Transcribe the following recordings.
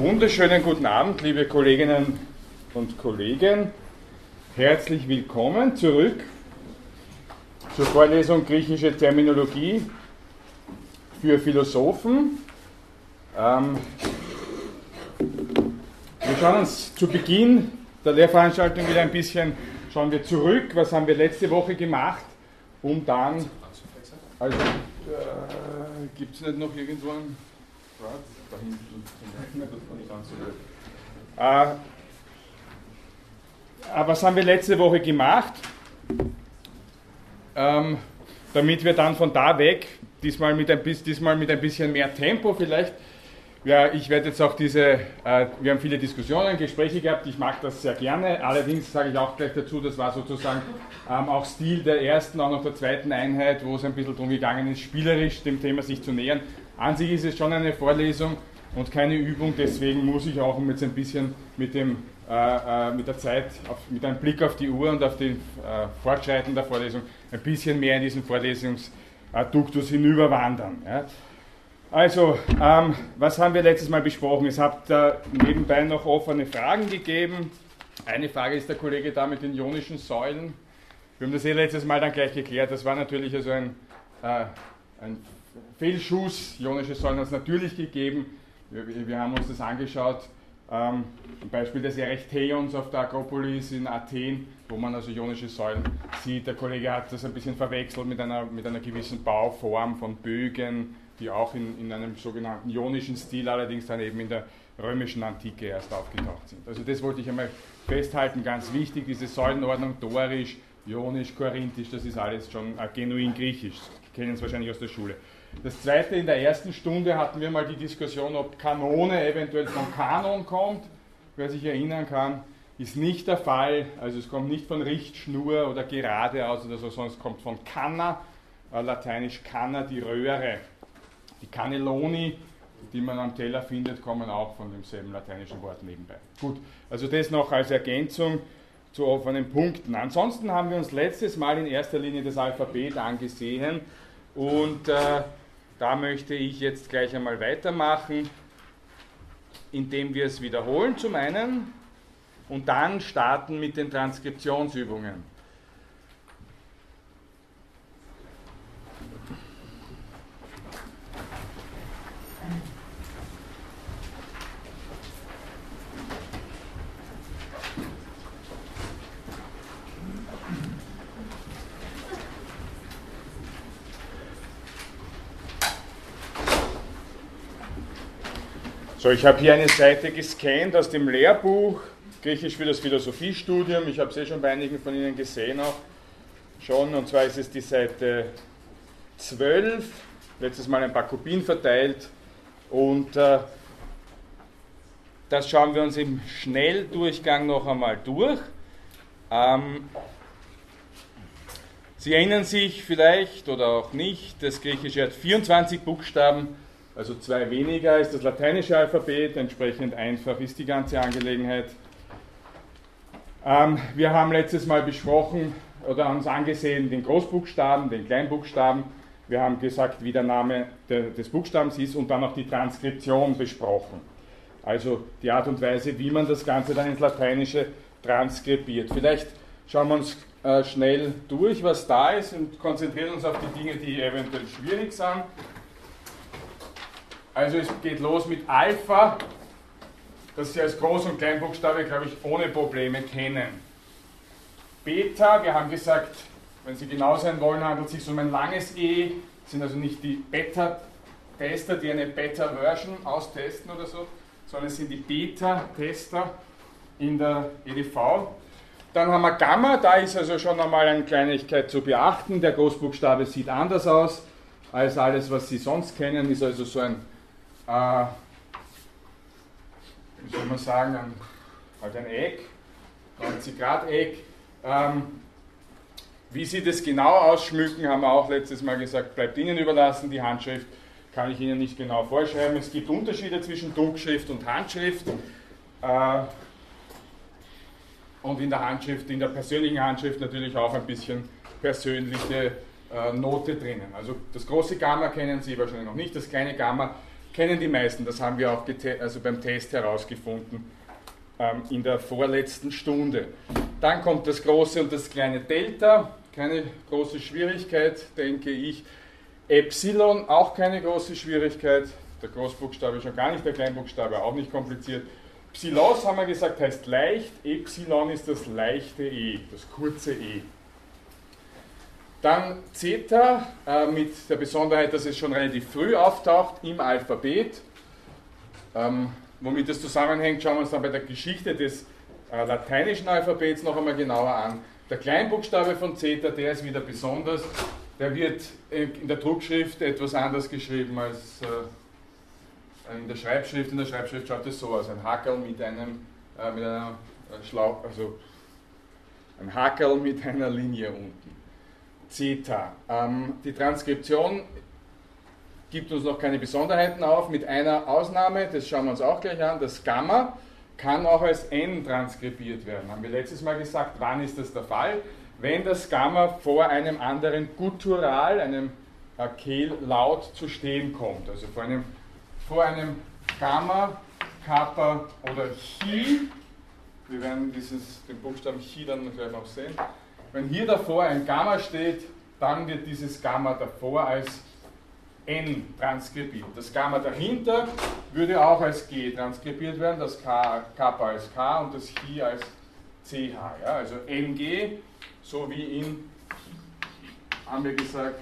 Wunderschönen guten Abend, liebe Kolleginnen und Kollegen. Herzlich willkommen zurück zur Vorlesung Griechische Terminologie für Philosophen. Ähm, wir schauen uns zu Beginn der Lehrveranstaltung wieder ein bisschen, schauen wir zurück, was haben wir letzte Woche gemacht, um dann, also äh, gibt es nicht noch irgendwo einen da hinten. Äh, aber was haben wir letzte Woche gemacht? Ähm, damit wir dann von da weg, diesmal mit ein, diesmal mit ein bisschen mehr Tempo vielleicht, ja, ich werde jetzt auch diese, äh, wir haben viele Diskussionen, Gespräche gehabt, ich mag das sehr gerne, allerdings sage ich auch gleich dazu, das war sozusagen ähm, auch Stil der ersten, auch noch der zweiten Einheit, wo es ein bisschen darum gegangen ist, spielerisch dem Thema sich zu nähern. An sich ist es schon eine Vorlesung und keine Übung, deswegen muss ich auch jetzt ein bisschen mit, dem, äh, äh, mit der Zeit, auf, mit einem Blick auf die Uhr und auf den äh, Fortschreiten der Vorlesung ein bisschen mehr in diesen Vorlesungsduktus hinüberwandern. Ja. Also, ähm, was haben wir letztes Mal besprochen? Es hat äh, nebenbei noch offene Fragen gegeben. Eine Frage ist der Kollege da mit den ionischen Säulen. Wir haben das eh letztes Mal dann gleich geklärt. Das war natürlich also ein, äh, ein Fehlschuss. Ionische Säulen hat es natürlich gegeben. Wir, wir, haben uns das angeschaut. Ähm, zum Beispiel des Erechtheions auf der Akropolis in Athen, wo man also ionische Säulen sieht. Der Kollege hat das ein bisschen verwechselt mit einer, mit einer gewissen Bauform von Bögen, die auch in, in einem sogenannten ionischen Stil, allerdings dann eben in der römischen Antike erst aufgetaucht sind. Also das wollte ich einmal festhalten, ganz wichtig, diese Säulenordnung, dorisch, ionisch, korinthisch, das ist alles schon äh, genuin griechisch, kennen es wahrscheinlich aus der Schule. Das zweite, in der ersten Stunde hatten wir mal die Diskussion, ob Kanone eventuell von Kanon kommt. Wer sich erinnern kann, ist nicht der Fall. Also es kommt nicht von Richtschnur oder geradeaus oder so, sondern es kommt von Canna, äh, lateinisch Canna, die Röhre. Die Cannelloni, die man am Teller findet, kommen auch von demselben lateinischen Wort nebenbei. Gut, also das noch als Ergänzung zu offenen Punkten. Ansonsten haben wir uns letztes Mal in erster Linie das Alphabet angesehen und äh, da möchte ich jetzt gleich einmal weitermachen, indem wir es wiederholen zum einen und dann starten mit den Transkriptionsübungen. So, ich habe hier eine Seite gescannt aus dem Lehrbuch Griechisch für das Philosophiestudium. Ich habe es eh schon bei einigen von Ihnen gesehen auch schon. Und zwar ist es die Seite 12. Letztes Mal ein paar Kopien verteilt. Und äh, das schauen wir uns im Schnelldurchgang noch einmal durch. Ähm, Sie erinnern sich vielleicht oder auch nicht, das Griechische hat 24 Buchstaben also zwei weniger ist das lateinische Alphabet, entsprechend einfach ist die ganze Angelegenheit. Ähm, wir haben letztes Mal besprochen oder uns angesehen den Großbuchstaben, den Kleinbuchstaben. Wir haben gesagt, wie der Name de, des Buchstabens ist und dann auch die Transkription besprochen. Also die Art und Weise, wie man das Ganze dann ins Lateinische transkribiert. Vielleicht schauen wir uns äh, schnell durch, was da ist und konzentrieren uns auf die Dinge, die eventuell schwierig sind. Also es geht los mit Alpha, das Sie als Groß- und Kleinbuchstabe, glaube ich, ohne Probleme kennen. Beta, wir haben gesagt, wenn Sie genau sein wollen, handelt es sich um ein langes E, sind also nicht die Beta-Tester, die eine Beta-Version austesten oder so, sondern es sind die Beta-Tester in der EDV. Dann haben wir Gamma, da ist also schon einmal eine Kleinigkeit zu beachten. Der Großbuchstabe sieht anders aus als alles, was Sie sonst kennen, ist also so ein äh, wie soll man sagen, ein, halt ein Eck, 90 Grad Eck. Ähm, wie Sie das genau ausschmücken, haben wir auch letztes Mal gesagt, bleibt Ihnen überlassen. Die Handschrift kann ich Ihnen nicht genau vorschreiben. Es gibt Unterschiede zwischen Druckschrift und Handschrift. Äh, und in der Handschrift, in der persönlichen Handschrift natürlich auch ein bisschen persönliche äh, Note drinnen. Also das große Gamma kennen Sie wahrscheinlich noch nicht, das kleine Gamma kennen die meisten, das haben wir auch also beim Test herausgefunden ähm, in der vorletzten Stunde. Dann kommt das große und das kleine Delta, keine große Schwierigkeit, denke ich. Epsilon, auch keine große Schwierigkeit. Der Großbuchstabe schon gar nicht, der Kleinbuchstabe auch nicht kompliziert. Psilos haben wir gesagt, heißt leicht. Epsilon ist das leichte E, das kurze E. Dann Zeta äh, mit der Besonderheit, dass es schon relativ früh auftaucht im Alphabet. Ähm, womit das zusammenhängt, schauen wir uns dann bei der Geschichte des äh, lateinischen Alphabets noch einmal genauer an. Der Kleinbuchstabe von Zeta, der ist wieder besonders. Der wird in der Druckschrift etwas anders geschrieben als äh, in der Schreibschrift. In der Schreibschrift schaut es so aus: ein Hackerl mit einem äh, mit einer äh, Schlauch, also ein Hackerl mit einer Linie unten. Zeta. Ähm, die Transkription gibt uns noch keine Besonderheiten auf, mit einer Ausnahme, das schauen wir uns auch gleich an, das Gamma kann auch als N transkribiert werden. Haben wir letztes Mal gesagt, wann ist das der Fall? Wenn das Gamma vor einem anderen Guttural, einem Kehllaut zu stehen kommt. Also vor einem, vor einem Gamma, Kappa oder Chi. Wir werden dieses, den Buchstaben Chi dann gleich noch sehen. Wenn hier davor ein Gamma steht, dann wird dieses Gamma davor als N transkribiert. Das Gamma dahinter würde auch als G transkribiert werden, das K, Kappa als K und das Chi als CH. Ja? Also NG, so wie in, haben wir gesagt,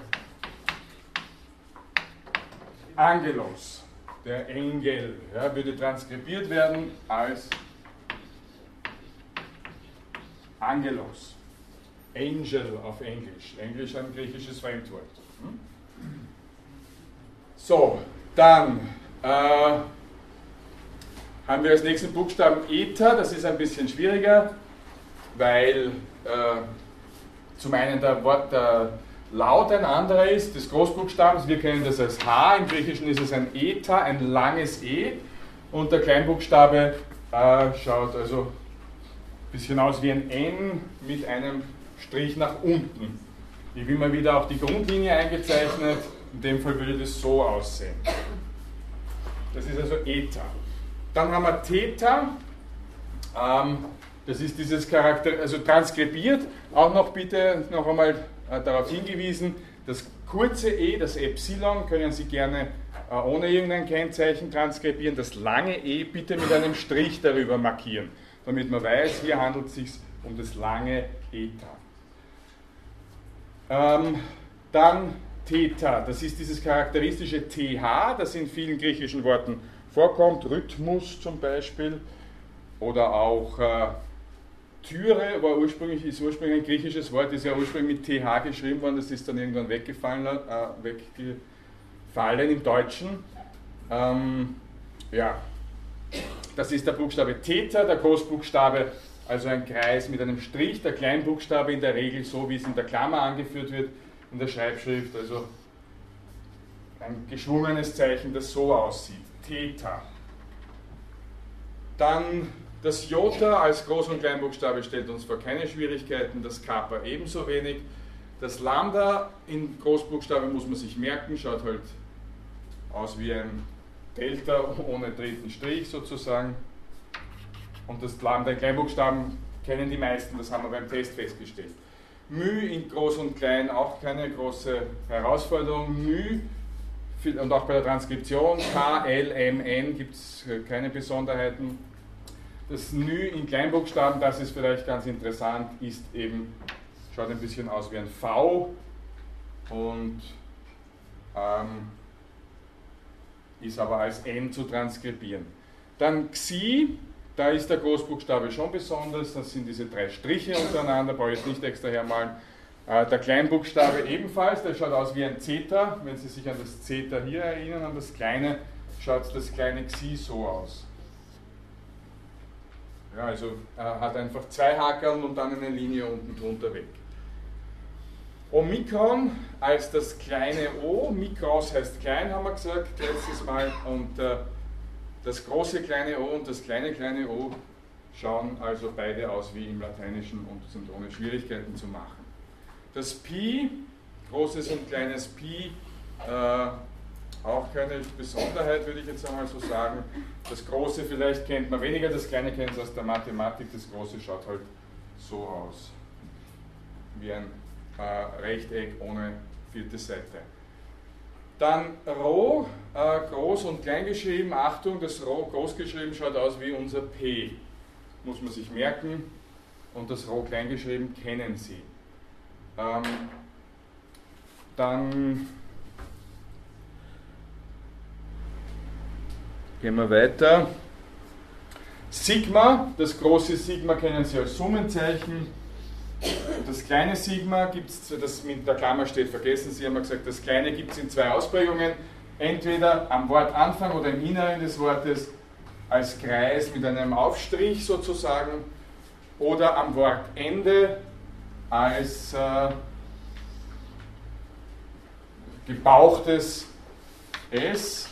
Angelos, der Engel, ja, würde transkribiert werden als Angelos. Angel auf Englisch. Englisch ein griechisches Fremdwort. Hm? So, dann äh, haben wir als nächsten Buchstaben Eta, das ist ein bisschen schwieriger, weil äh, zum einen der, Wort, der Laut ein anderer ist, des Großbuchstabens, wir kennen das als H, im Griechischen ist es ein Eta, ein langes E, und der Kleinbuchstabe äh, schaut also ein bisschen aus wie ein N mit einem Strich nach unten. Hier will man wieder auch die Grundlinie eingezeichnet in dem Fall würde das so aussehen. Das ist also Eta. Dann haben wir Theta. Ähm, das ist dieses Charakter, also transkribiert. Auch noch bitte noch einmal äh, darauf hingewiesen, das kurze E, das Epsilon, können Sie gerne äh, ohne irgendein Kennzeichen transkribieren. Das lange E bitte mit einem Strich darüber markieren, damit man weiß, hier handelt es sich um das lange Eta. Ähm, dann Theta, das ist dieses charakteristische TH, das in vielen griechischen Worten vorkommt, Rhythmus zum Beispiel, oder auch äh, Türe war ursprünglich, ist ursprünglich ein griechisches Wort, ist ja ursprünglich mit TH geschrieben worden, das ist dann irgendwann weggefallen, äh, weggefallen im Deutschen. Ähm, ja, das ist der Buchstabe Theta, der Großbuchstabe, also ein Kreis mit einem Strich, der Kleinbuchstabe in der Regel so, wie es in der Klammer angeführt wird, in der Schreibschrift, also ein geschwungenes Zeichen, das so aussieht. Theta. Dann das Jota als Groß- und Kleinbuchstabe stellt uns vor keine Schwierigkeiten, das Kappa ebenso wenig. Das Lambda in Großbuchstabe muss man sich merken, schaut halt aus wie ein Delta ohne dritten Strich sozusagen. Und das Lambda in Kleinbuchstaben kennen die meisten, das haben wir beim Test festgestellt. Mü in Groß und Klein auch keine große Herausforderung. Mü und auch bei der Transkription K, L, M, N gibt es äh, keine Besonderheiten. Das Nü in Kleinbuchstaben, das ist vielleicht ganz interessant, ist eben, schaut ein bisschen aus wie ein V und ähm, ist aber als N zu transkribieren. Dann Xi da ist der Großbuchstabe schon besonders, das sind diese drei Striche untereinander, brauche ich jetzt nicht extra hermalen. Äh, der Kleinbuchstabe ebenfalls, der schaut aus wie ein Zeta. Wenn Sie sich an das Zeta hier erinnern, an das kleine, schaut das kleine Xi so aus. Ja, also hat einfach zwei Hakeln und dann eine Linie unten drunter weg. Omikron als das kleine O, Mikros heißt klein, haben wir gesagt letztes Mal, und äh, das große kleine O und das kleine kleine O schauen also beide aus wie im Lateinischen und sind ohne Schwierigkeiten zu machen. Das Pi, großes und kleines Pi, äh, auch keine Besonderheit, würde ich jetzt einmal so sagen. Das Große vielleicht kennt man weniger, das Kleine kennt es aus der Mathematik, das Große schaut halt so aus. Wie ein äh, Rechteck ohne vierte Seite. Dann Rho, äh, groß und klein geschrieben. Achtung, das Rho groß geschrieben schaut aus wie unser P. Muss man sich merken. Und das Rho klein geschrieben kennen Sie. Ähm, dann gehen wir weiter. Sigma, das große Sigma kennen Sie als Summenzeichen. Das kleine Sigma gibt es, das mit der Klammer steht, vergessen Sie, haben wir gesagt, das kleine gibt es in zwei Ausprägungen. Entweder am Wortanfang oder im Inneren des Wortes als Kreis mit einem Aufstrich sozusagen oder am Wortende als äh, gebauchtes S,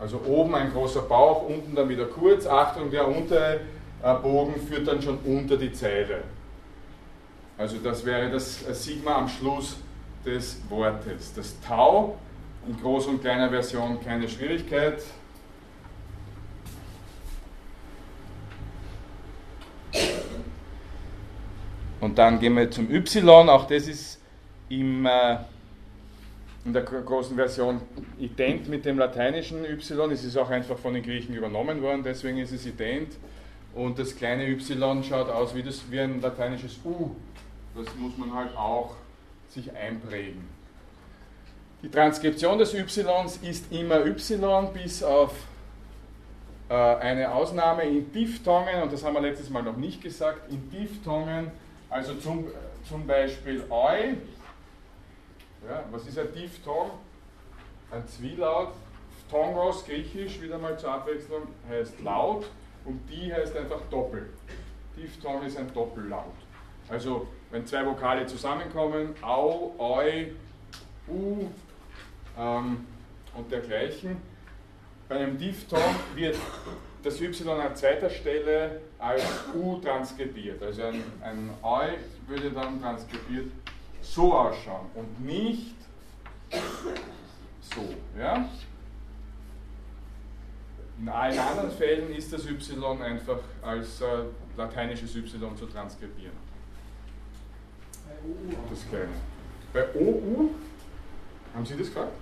also oben ein großer Bauch, unten dann wieder kurz. Achtung, der untere äh, Bogen führt dann schon unter die Zeile. Also das wäre das Sigma am Schluss des Wortes. Das Tau in großer und kleiner Version keine Schwierigkeit. Und dann gehen wir zum Y, auch das ist im, äh, in der großen Version ident mit dem lateinischen Y. Es ist auch einfach von den Griechen übernommen worden, deswegen ist es ident. Und das kleine Y schaut aus wie, das, wie ein lateinisches U das muss man halt auch sich einprägen. Die Transkription des y ist immer y bis auf äh, eine Ausnahme in Diphthongen, und das haben wir letztes Mal noch nicht gesagt, in Diphthongen, also zum, zum Beispiel eu. Ja, was ist ein Diphthong? Ein Zwielaut. Phthongos, griechisch, wieder mal zur Abwechslung, heißt laut und die heißt einfach doppel. Diphthong ist ein Doppellaut. Also wenn zwei Vokale zusammenkommen, au, eu, u ähm, und dergleichen. Bei einem Diphthong wird das Y an zweiter Stelle als U transkribiert. Also ein, ein Eu würde dann transkribiert so ausschauen und nicht so. Ja? In allen anderen Fällen ist das Y einfach als äh, lateinisches Y zu transkribieren. Das Kleine. Bei OU, haben Sie das gefragt?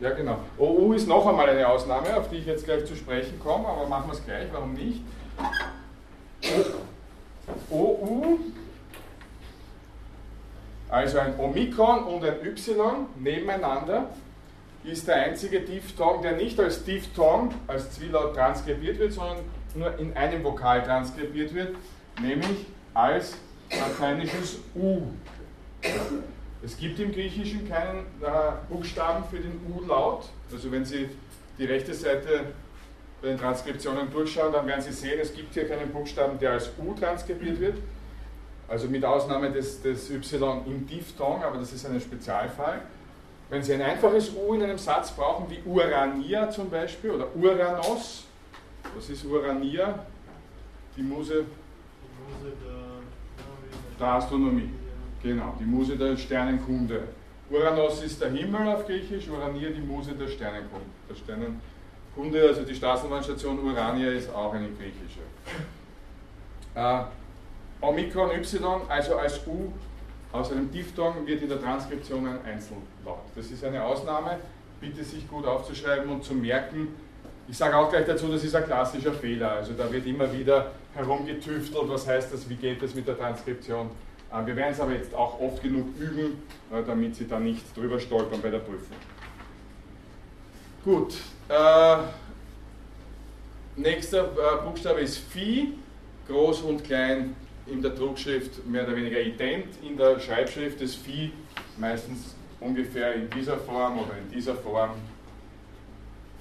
Ja, genau. OU ist noch einmal eine Ausnahme, auf die ich jetzt gleich zu sprechen komme, aber machen wir es gleich, warum nicht? OU, also ein Omikron und ein Y nebeneinander, ist der einzige Diphthong, der nicht als Diphthong, als Zwielaut transkribiert wird, sondern nur in einem Vokal transkribiert wird, nämlich als lateinisches U. Es gibt im Griechischen keinen äh, Buchstaben für den U-Laut. Also wenn Sie die rechte Seite bei den Transkriptionen durchschauen, dann werden Sie sehen, es gibt hier keinen Buchstaben, der als U transkribiert wird. Also mit Ausnahme des, des Y im Diphthong, aber das ist ein Spezialfall. Wenn Sie ein einfaches U in einem Satz brauchen, wie Urania zum Beispiel oder Uranos, was ist Urania? Die Muse, die Muse der, der Astronomie. Genau, die Muse der Sternenkunde. Uranos ist der Himmel auf Griechisch, Urania die Muse der Sternenkunde. Der Sternenkunde, also die Straßenbahnstation Urania ist auch eine griechische. Äh, Omikron Y, also als U aus einem Diphthong, wird in der Transkription ein Einzellaut. Das ist eine Ausnahme, bitte sich gut aufzuschreiben und zu merken. Ich sage auch gleich dazu, das ist ein klassischer Fehler. Also da wird immer wieder herumgetüftelt, was heißt das, wie geht das mit der Transkription. Äh, wir werden es aber jetzt auch oft genug üben, äh, damit Sie da nicht drüber stolpern bei der Prüfung. Gut, äh, nächster äh, Buchstabe ist Phi, groß und klein in der Druckschrift mehr oder weniger ident, in der Schreibschrift ist Phi meistens ungefähr in dieser Form oder in dieser Form.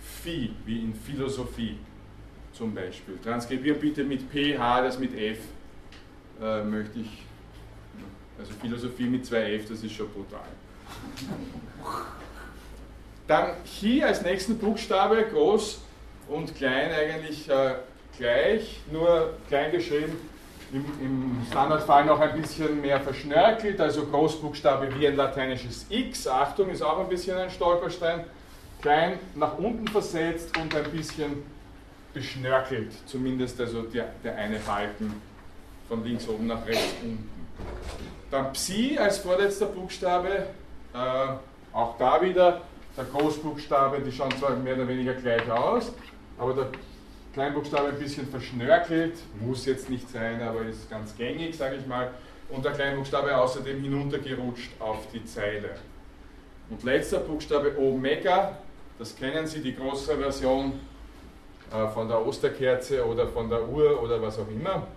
Phi, wie in Philosophie zum Beispiel. Transkribieren bitte mit PH, das mit F äh, möchte ich also Philosophie mit zwei F, das ist schon brutal. Dann Chi als nächsten Buchstabe, groß und klein eigentlich äh, gleich, nur klein geschrieben, im, im, Standardfall noch ein bisschen mehr verschnörkelt, also Großbuchstabe wie ein lateinisches X, Achtung, ist auch ein bisschen ein Stolperstein, klein nach unten versetzt und ein bisschen beschnörkelt, zumindest also der, der eine Balken von links oben nach rechts unten. Dann Psi als vorletzter Buchstabe, äh, auch da wieder der Großbuchstabe, die schauen zwar mehr oder weniger gleich aus, aber der Kleinbuchstabe ein bisschen verschnörkelt, muss jetzt nicht sein, aber ist ganz gängig, sage ich mal. Und der Kleinbuchstabe außerdem hinuntergerutscht auf die Zeile. Und letzter Buchstabe Omega, das kennen Sie, die große Version äh, von der Osterkerze oder von der Uhr oder was auch immer.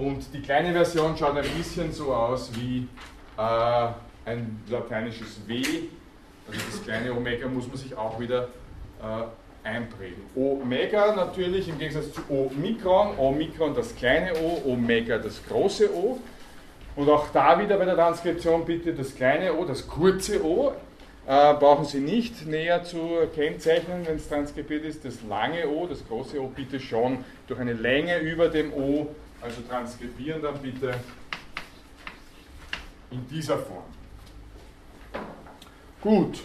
Und die kleine Version schaut ein bisschen so aus wie äh, ein lateinisches W. Also das kleine Omega muss man sich auch wieder äh, einprägen. Omega natürlich im Gegensatz zu Omikron, Omikron das kleine O, Omega das große O. Und auch da wieder bei der Transkription bitte das kleine O, das kurze O, äh, brauchen Sie nicht näher zu kennzeichnen, wenn es transkribiert ist. Das lange O, das große O, bitte schon durch eine Länge über dem O, also transkribieren dann bitte in dieser Form. Gut.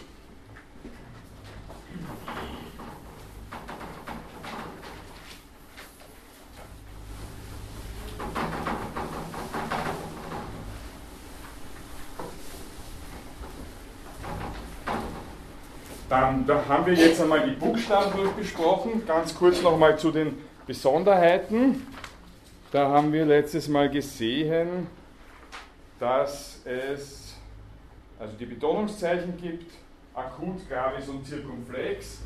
Dann da haben wir jetzt einmal die Buchstaben durchgesprochen. Ganz kurz nochmal zu den Besonderheiten. Da haben wir letztes Mal gesehen, dass es also die Betonungszeichen gibt, akut, gravis und zirkumflex.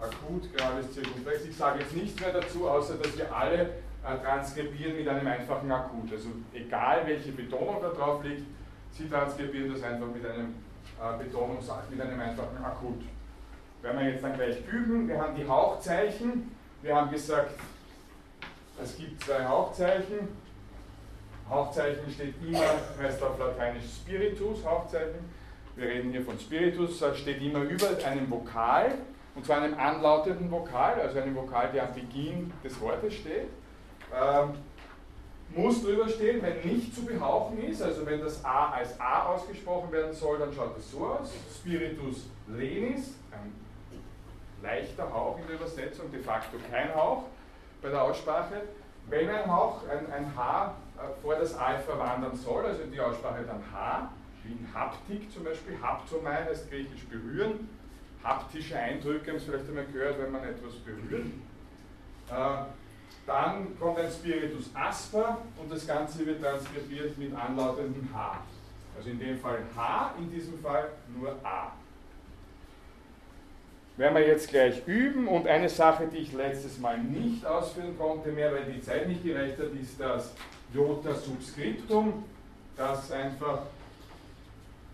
Akut, gravis, zirkumflex. Ich sage jetzt nichts mehr dazu, außer dass wir alle äh, transkribieren mit einem einfachen Akut. Also egal welche Betonung da drauf liegt, Sie transkribieren das einfach mit einem äh, Betonungsakt mit einem einfachen Akut. Werden wir jetzt dann gleich üben. Wir haben die Hauchzeichen. Wir haben gesagt, es gibt zwei Hauchzeichen. Hauchzeichen steht immer, heißt auf Lateinisch Spiritus, Hauchzeichen. Wir reden hier von Spiritus, steht immer über einem Vokal, und zwar einem anlautenden Vokal, also einem Vokal, der am Beginn des Wortes steht. Ähm, muss drüber stehen, wenn nicht zu behauchen ist, also wenn das A als A ausgesprochen werden soll, dann schaut es so aus. Spiritus lenis, ein leichter Hauch in der Übersetzung, de facto kein Hauch bei der Aussprache. Wenn ein Hauch, ein, ein H äh, vor das Alpha wandern soll, also die Aussprache dann H, wie in Haptik zum Beispiel, Haptomai heißt griechisch berühren, haptische Eindrücke haben Sie vielleicht einmal gehört, wenn man etwas berührt. Äh, dann kommt ein Spiritus asper und das Ganze wird transkribiert mit anlautendem H. Also in dem Fall H, in diesem Fall nur A. Werden wir jetzt gleich üben und eine Sache, die ich letztes Mal nicht ausführen konnte mehr, weil die Zeit nicht gereicht hat, ist das Jota Subscriptum, das einfach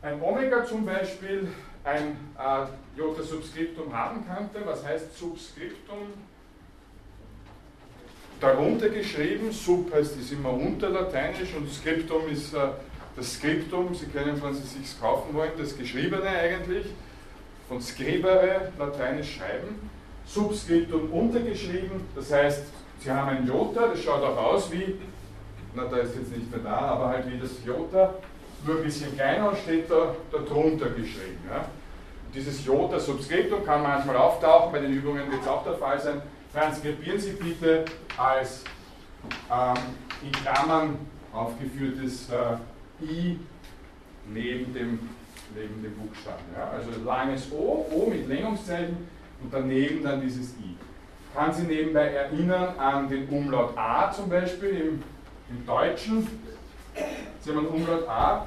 ein Omega zum Beispiel ein äh, Jota Subscriptum haben könnte. Was heißt Subscriptum? darunter geschrieben. Sub heißt ist immer unter Lateinisch und Skriptum ist äh, das Skriptum, Sie können, wenn Sie sich kaufen wollen, das Geschriebene eigentlich. Von scribere, Lateinisch schreiben. Subskriptum untergeschrieben, das heißt, Sie haben ein Jota, das schaut auch aus wie, na da ist jetzt nicht mehr da, aber halt wie das Jota, nur ein bisschen kleiner steht da darunter geschrieben. Ja. Dieses Jota Subskriptum kann manchmal auftauchen, bei den Übungen wird es auch der Fall sein transkribieren Sie bitte als ähm, in Klammern aufgeführtes äh, I neben dem, neben dem Buchstaben. Ja? Also langes O, O mit Längungszeichen und daneben dann dieses I. Kann Sie nebenbei erinnern an den Umlaut A zum Beispiel im, im Deutschen. Sie haben einen Umlaut A,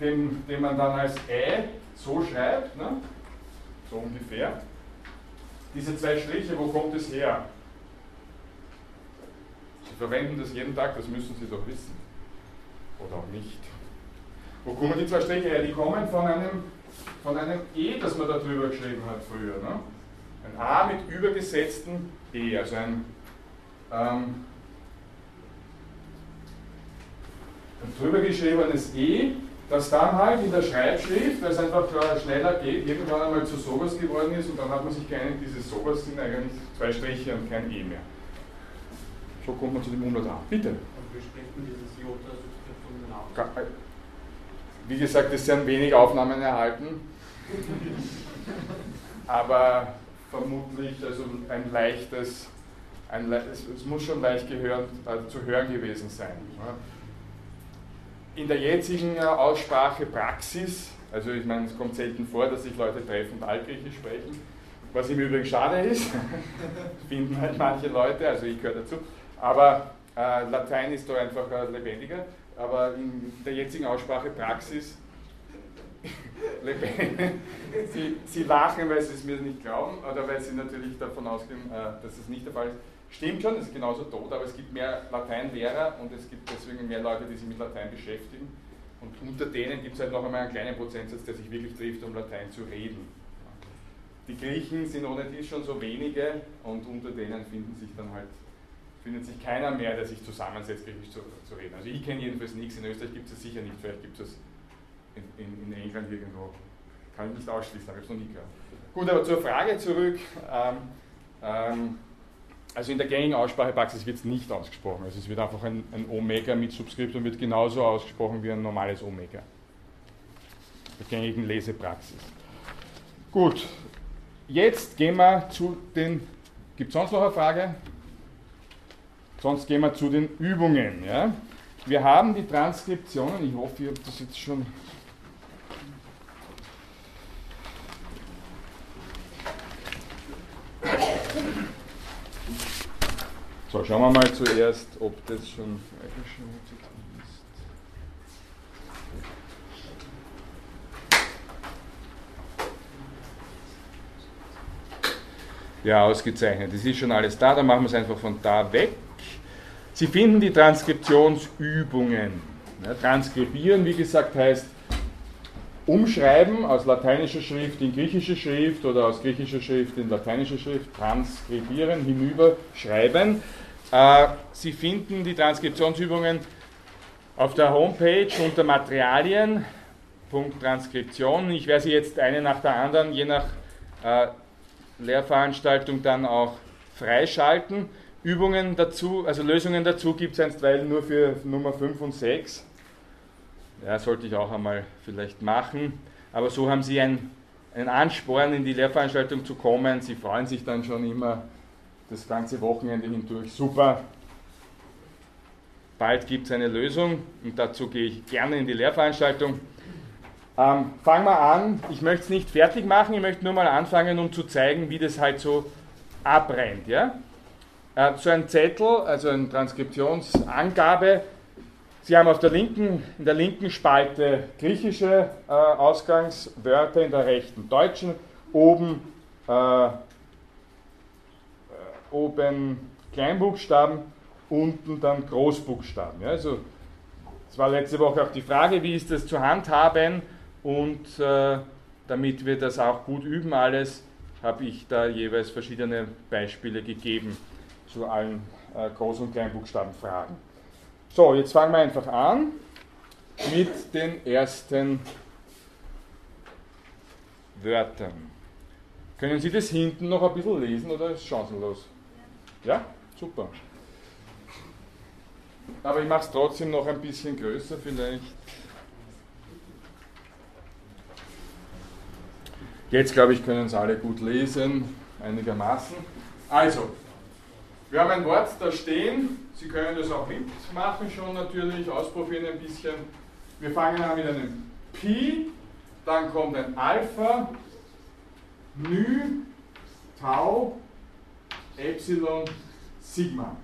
den, den man dann als Ä so schreibt, ne? so ungefähr. Diese zwei Striche, wo kommt es her? Sie verwenden das jeden Tag, das müssen Sie doch wissen. Oder auch nicht. Wo kommen die zwei Striche her? Die kommen von einem, von einem E, das man da drüber geschrieben hat früher. Ne? Ein A mit übergesetztem E, also ein, ähm, ein drüber geschriebenes E das dann halt in der Schreibschrift, weil es einfach schneller geht, irgendwann einmal zu sowas geworden ist und dann hat man sich geeinigt, diese sowas sind eigentlich zwei Striche und kein E mehr. So kommt man zu dem 100a. Bitte. Und wie spricht man dieses Jota-Subskriptum genau? Wie gesagt, es sind wenig Aufnahmen erhalten. Aber vermutlich also ein leichtes, ein, es, muss schon leicht gehören, äh, zu hören gewesen sein. In der jetzigen äh, Aussprache Praxis, also ich meine, es kommt selten vor, dass sich Leute treffen und Altgriechisch sprechen, was im Übrigen schade ist, finden halt manche Leute, also ich gehöre dazu, aber äh, Latein ist da einfach äh, lebendiger, aber in der jetzigen Aussprache Praxis Sie, Sie, lachen, weil Sie es mir nicht glauben oder weil Sie natürlich davon ausgehen, äh, dass es nicht der Fall ist. Stimmt schon, es ist genauso tot, aber es gibt mehr Lateinlehrer und es gibt deswegen mehr Leute, die sich mit Latein beschäftigen. Und unter denen gibt es halt noch einmal einen kleinen Prozentsatz, der sich wirklich trifft, um Latein zu reden. Die Griechen sind ohne dies schon so wenige und unter denen finden sich dann halt, findet sich keiner mehr, der sich zusammensetzt, Griechisch zu, zu reden. Also ich kenne jedenfalls nichts, in Österreich gibt es sicher nicht, vielleicht gibt es in, in, in, England irgendwo, kann ich nicht ausschließen, habe ich es noch nie gehört. Gut, aber zur Frage zurück. Ähm, ähm, also in der gängigen Aussprachepraxis wird es nicht ausgesprochen. Also es wird einfach ein, ein Omega mit Subskriptum wird genauso ausgesprochen wie ein normales Omega. Der gängigen Lesepraxis. Gut, jetzt gehen wir zu den. Gibt es sonst noch eine Frage? Sonst gehen wir zu den Übungen. Ja? Wir haben die Transkriptionen, ich hoffe, ihr habt das jetzt schon So, schauen wir mal zuerst, ob das schon. Ja, ausgezeichnet. Das ist schon alles da, dann machen wir es einfach von da weg. Sie finden die Transkriptionsübungen. Ja, transkribieren, wie gesagt, heißt umschreiben aus lateinischer Schrift in griechische Schrift oder aus griechischer Schrift in lateinische Schrift, transkribieren, hinüberschreiben. Äh, Sie finden die Transkriptionsübungen auf der Homepage unter Materialien, Punkt Transkription. Ich werde sie jetzt eine nach der anderen, je nach äh, Lehrveranstaltung, dann auch freischalten. Übungen dazu, also Lösungen dazu gibt es einstweilen nur für Nummer 5 und 6. Ja, sollte ich auch einmal vielleicht machen. Aber so haben Sie ein, einen Ansporn, in die Lehrveranstaltung zu kommen. Sie freuen sich dann schon immer das ganze Wochenende hindurch. Super. Bald gibt es eine Lösung und dazu gehe ich gerne in die Lehrveranstaltung. Ähm, fangen wir an. Ich möchte es nicht fertig machen, ich möchte nur mal anfangen, um zu zeigen, wie das halt so abbrennt. Ja? Äh, so ein Zettel, also eine Transkriptionsangabe, Sie haben auf der linken, in der linken Spalte griechische äh, Ausgangswörter, in der rechten deutschen, oben, äh, äh, oben Kleinbuchstaben, unten dann Großbuchstaben. Ja, also, es war letzte Woche auch die Frage, wie ist das zu handhaben? Und äh, damit wir das auch gut üben alles, habe ich da jeweils verschiedene Beispiele gegeben zu allen äh, Groß- und Kleinbuchstabenfragen. So, jetzt fangen wir einfach an mit den ersten Wörtern. Können Sie das hinten noch ein bisschen lesen oder ist es chancenlos? Ja? Super. Aber ich mache es trotzdem noch ein bisschen größer vielleicht. Jetzt glaube ich, können es alle gut lesen, einigermaßen. Also, wir haben ein Wort da stehen, Sie können das auch mitmachen schon natürlich, ausprobieren ein bisschen. Wir fangen an mit einem Pi, dann kommt ein Alpha, Nü, Tau, Epsilon, Sigma.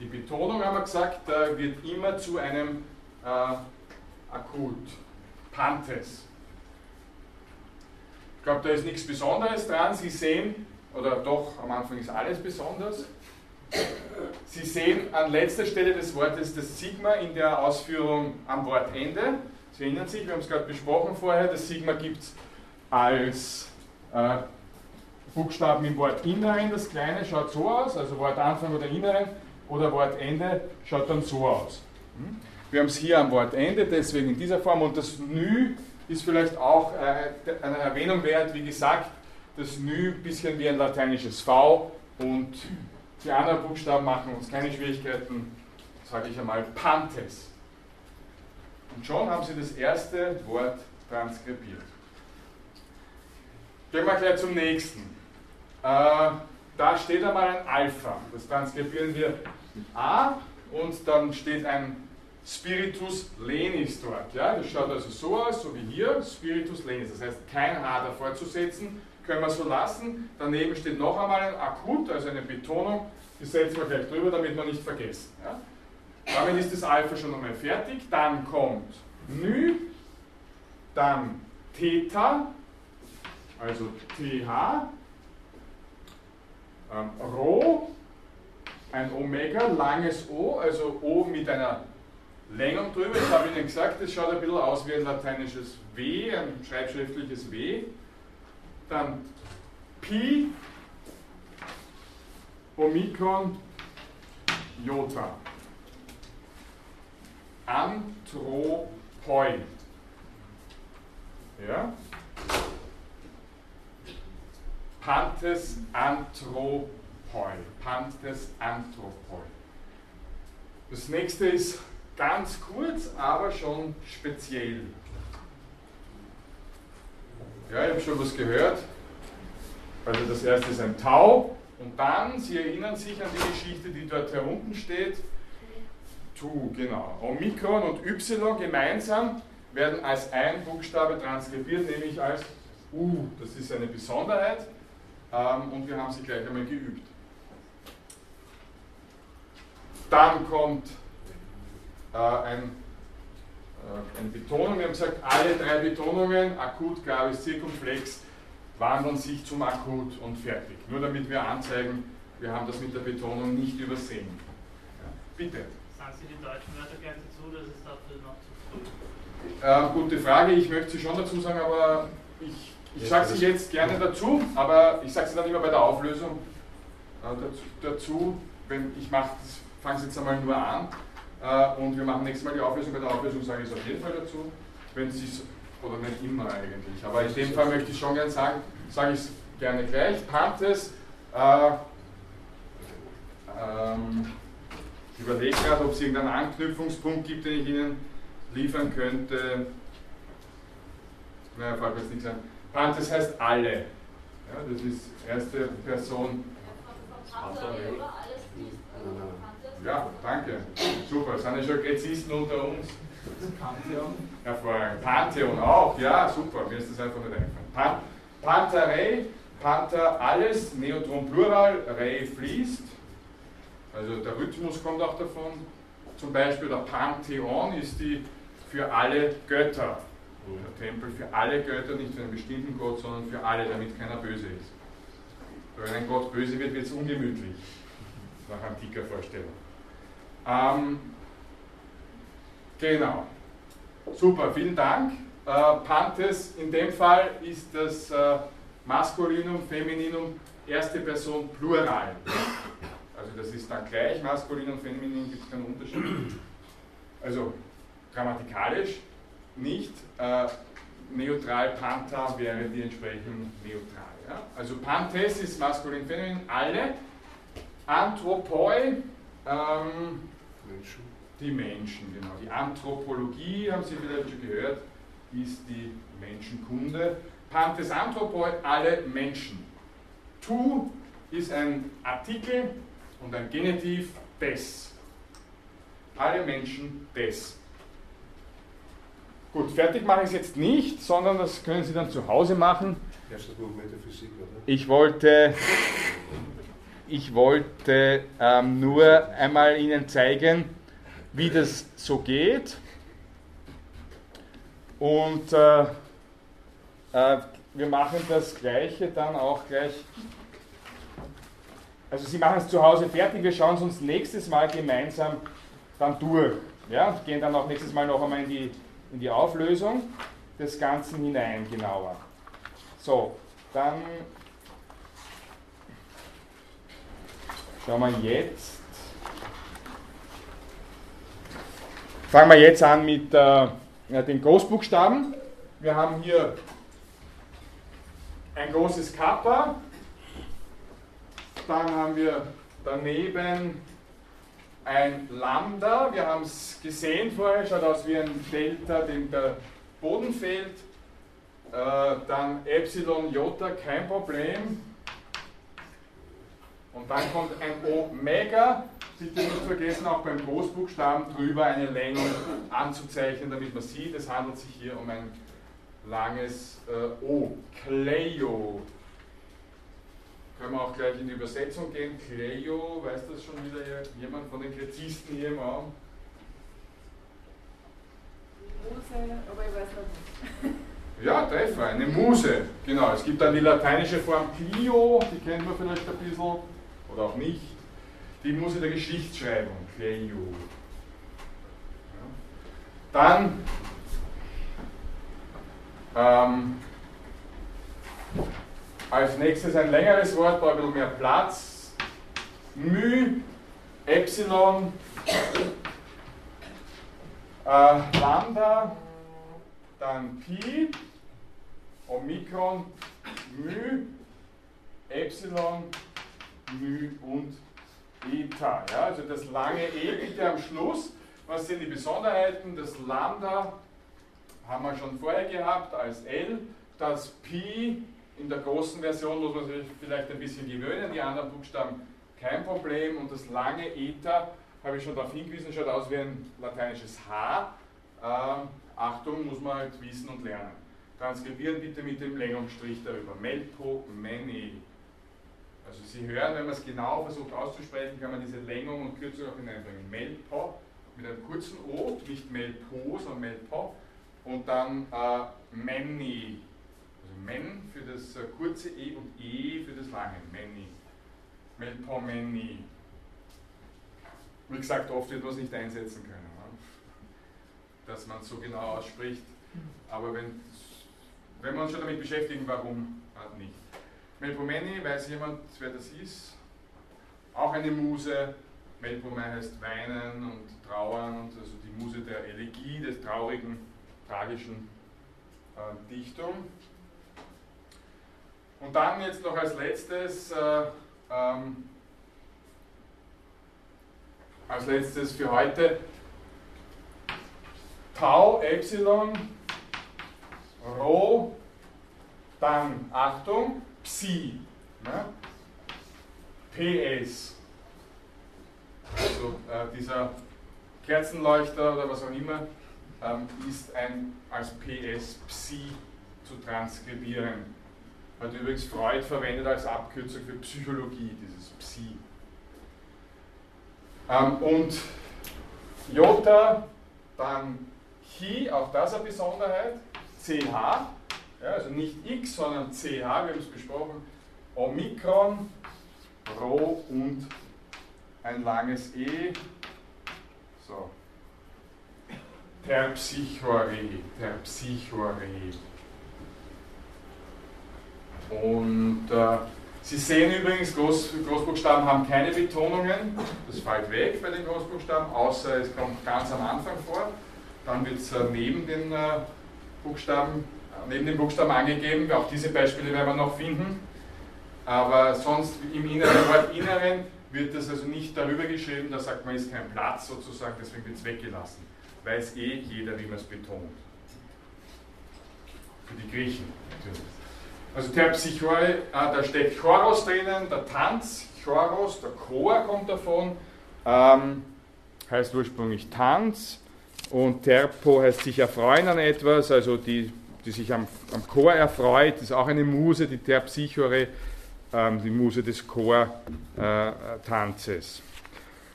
Die Betonung haben wir gesagt, wird immer zu einem äh, Akut, Pantes. Ich glaube, da ist nichts Besonderes dran. Sie sehen, oder doch, am Anfang ist alles besonders. Sie sehen an letzter Stelle des Wortes das Sigma in der Ausführung am Wortende. Sie erinnern sich, wir haben es gerade besprochen vorher, das Sigma gibt es als äh, Buchstaben im Wortinneren, das kleine schaut so aus, also Wortanfang oder Inneren, oder Wortende schaut dann so aus. Hm? Wir haben es hier am Wortende, deswegen in dieser Form, und das Nü ist vielleicht auch äh, eine Erwähnung wert, wie gesagt, das Nü ein bisschen wie ein lateinisches V und die anderen Buchstaben machen uns keine Schwierigkeiten, sage ich einmal, Pantes. Und schon haben Sie das erste Wort transkribiert. Gehen wir gleich zum nächsten. Äh, da steht einmal ein Alpha. Das transkribieren wir A und dann steht ein Spiritus lenis dort. Ja? Das schaut also so aus, so wie hier, Spiritus lenis. Das heißt, kein H davor zu setzen, können wir so lassen. Daneben steht noch einmal ein Akut, also eine Betonung. Die setzen wir gleich drüber, damit wir nicht vergessen. Ja? Damit ist das Alpha schon einmal fertig. Dann kommt Nü, dann Theta, also TH, ähm, Rho, ein Omega, langes O, also O mit einer Längung drüber. Ich habe Ihnen gesagt, das schaut ein bisschen aus wie ein lateinisches W, ein schreibschriftliches W. Dann Pi, Omikron, Jota. Anthropoi. Ja? Pantes Anthropoi. Pantes Anthropoi. Das nächste ist ganz kurz, aber schon speziell. Ja, ich habe schon was gehört. Also das erste ist ein Tau und dann, Sie erinnern sich an die Geschichte, die dort herunten steht, Tu, genau. Omikron und Y gemeinsam werden als ein Buchstabe transkribiert, nämlich als U. Das ist eine Besonderheit ähm, und wir haben sie gleich einmal geübt. Dann kommt äh, ein, eine Betonung. Wir haben gesagt, alle drei Betonungen, akut, gravis, zirkumflex, wandern sich zum Akut und fertig. Nur damit wir anzeigen, wir haben das mit der Betonung nicht übersehen. Ja, bitte. Sagen Sie die deutschen Wörter gleich dazu, das ist dafür noch zu früh? Äh, gute Frage, ich möchte sie schon dazu sagen, aber ich ich sage sie jetzt gerne dazu, aber ich sage sie dann immer bei der Auflösung äh, dazu, wenn ich mache, fange es jetzt einmal nur an äh, und wir machen nächstes Mal die Auflösung. Bei der Auflösung sage ich es auf jeden Fall dazu, wenn sie es, oder nicht immer eigentlich, aber in dem Fall möchte ich schon gerne sagen, sage ich es gerne gleich. Pantes, äh, ähm, ich überlege gerade, ob es irgendeinen Anknüpfungspunkt gibt, den ich Ihnen liefern könnte. Naja, fällt mir jetzt nichts ein. Pantes heißt alle. Ja, das ist erste Person. Ja, danke. Super, sind ja schon Gräzisten unter uns. Pantheon. Hervorragend. Pantheon auch, ja, super. Mir ist das einfach nicht eingefallen. Pan Pantarei, Panther alles, Neutron Plural, Rei fließt. Also der Rhythmus kommt auch davon. Zum Beispiel der Pantheon ist die für alle Götter der Tempel für alle Götter, nicht für einen bestimmten Gott, sondern für alle, damit keiner böse ist. Wenn ein Gott böse wird, wird es ungemütlich, nach antiker Vorstellung. Ähm, genau. Super, vielen Dank. Äh, Pantes, in dem Fall ist das äh, Maskulinum, Femininum, erste Person Plural. Also das ist dann gleich, Maskulinum, Femininum gibt es keinen Unterschied. Also grammatikalisch nicht. Äh, neutral Panther wäre die entsprechend neutral. Ja? Also Pantes ist maskulin, feminin, alle. Anthropoi, ähm, Menschen. die Menschen, genau. Die Anthropologie, haben Sie vielleicht schon gehört, ist die Menschenkunde. Pantes Anthropoi, alle Menschen. Tu ist ein Artikel und ein Genitiv des. Alle Menschen des. Gut, fertig mache ich es jetzt nicht, sondern das können Sie dann zu Hause machen. Erstes Buch Metaphysik, oder? Ich wollte, ich wollte ähm, nur einmal Ihnen zeigen, wie das so geht. Und äh, äh, wir machen das Gleiche dann auch gleich. Also Sie machen es zu Hause fertig, wir schauen es uns nächstes Mal gemeinsam dann durch. Ja, gehen dann auch nächstes Mal noch einmal in die in die Auflösung des Ganzen hinein genauer. So, dann schauen wir jetzt. Fangen wir jetzt an mit äh, den Großbuchstaben. Wir haben hier ein großes Kappa, dann haben wir daneben ein Lambda, wir haben es gesehen vorher, schaut aus wie ein Delta, dem der Boden fehlt. Äh, dann Epsilon Jota, kein Problem. Und dann kommt ein Omega, bitte nicht vergessen, auch beim Großbuchstaben drüber eine Länge anzuzeichnen, damit man sieht, es handelt sich hier um ein langes äh, O. Cleo. Können wir auch gleich in die Übersetzung gehen. Cleo, weiß das schon wieder jemand von den Kretisten hier im Raum? Muse, aber ich weiß nicht. Ja, Treffer, eine Muse. Genau, es gibt dann die lateinische Form Clio, die kennen wir vielleicht ein bisschen, oder auch nicht. Die Muse der Geschichtsschreibung, Clio. Dann ähm, als nächstes ein längeres Wort, braucht ein bisschen mehr Platz. Μ, Epsilon, äh, Lambda, dann Pi, Omikron, μ, Epsilon, μ und Eta. Ja, also das lange E bitte am Schluss. Was sind die Besonderheiten? Das Lambda haben wir schon vorher gehabt als L. Das Pi in der großen Version muss man sich vielleicht ein bisschen gewöhnen, die anderen Buchstaben kein Problem. Und das lange Eta, habe ich schon darauf hingewiesen, schaut aus wie ein lateinisches H. Äh, Achtung, muss man halt wissen und lernen. Transkribieren bitte mit dem Längungsstrich darüber. Melpo, Meni. Also Sie hören, wenn man es genau versucht auszusprechen, kann man diese Längung und Kürzung auch hineinbringen. Melpo mit einem kurzen O, nicht Melpo, sondern Melpo. Und dann äh, Meni. Also Men für das äh, kurze E und E für das lange. Meni. Melpo, Meni. Wie gesagt, oft wird man es nicht einsetzen können dass man es so genau ausspricht. Aber wenn, wenn wir uns schon damit beschäftigen, warum halt nicht? Melpomene, weiß jemand, wer das ist? Auch eine Muse. Melpomene heißt weinen und trauern, und also die Muse der Elegie, des traurigen, tragischen äh, Dichtung. Und dann jetzt noch als letztes, äh, ähm, als letztes für heute Tau, Epsilon, Rho, dann, Achtung, Psi, ne? PS. Also äh, dieser Kerzenleuchter oder was auch immer ähm, ist ein, als PS Psi zu transkribieren. Hat übrigens Freud verwendet als Abkürzung für Psychologie, dieses Psi. Ähm, und Jota, dann Chi, auch das eine Besonderheit, CH, ja, also nicht X, sondern CH, wir haben es besprochen, Omikron, Rho und ein langes E, so, Terpsichore, Terpsichore. Und äh, Sie sehen übrigens, Groß, Großbuchstaben haben keine Betonungen, das fällt weg bei den Großbuchstaben, außer es kommt ganz am Anfang vor. Dann wird es äh, neben den äh, Buchstaben, neben den Buchstaben angegeben. Auch diese Beispiele werden wir noch finden. Aber sonst im inneren Wort Inneren wird das also nicht darüber geschrieben, da sagt man, ist kein Platz sozusagen, deswegen wird es weggelassen. Weiß eh jeder, wie man es betont. Für die Griechen natürlich. Also Terpsichore, da steckt Choros drinnen, der Tanz, Choros, der Chor kommt davon, ähm, heißt ursprünglich Tanz. Und Terpo heißt sich erfreuen an etwas, also die, die sich am, am Chor erfreut, ist auch eine Muse, die Terpsichore, ähm, die Muse des Chortanzes. Äh,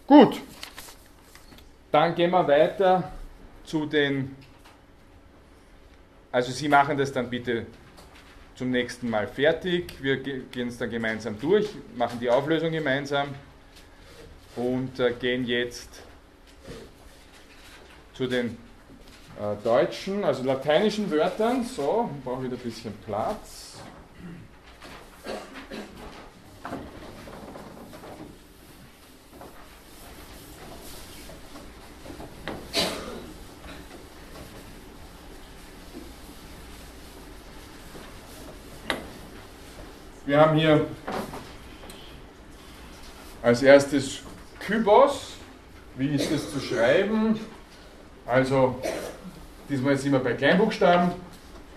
Gut, dann gehen wir weiter zu den, also Sie machen das dann bitte zum nächsten Mal fertig. Wir gehen es dann gemeinsam durch, machen die Auflösung gemeinsam und äh, gehen jetzt zu den deutschen, also lateinischen Wörtern. So, ich brauche wieder ein bisschen Platz. Wir haben hier als erstes Kybos, Wie ist es zu schreiben? Also, diesmal sind wir bei Kleinbuchstaben.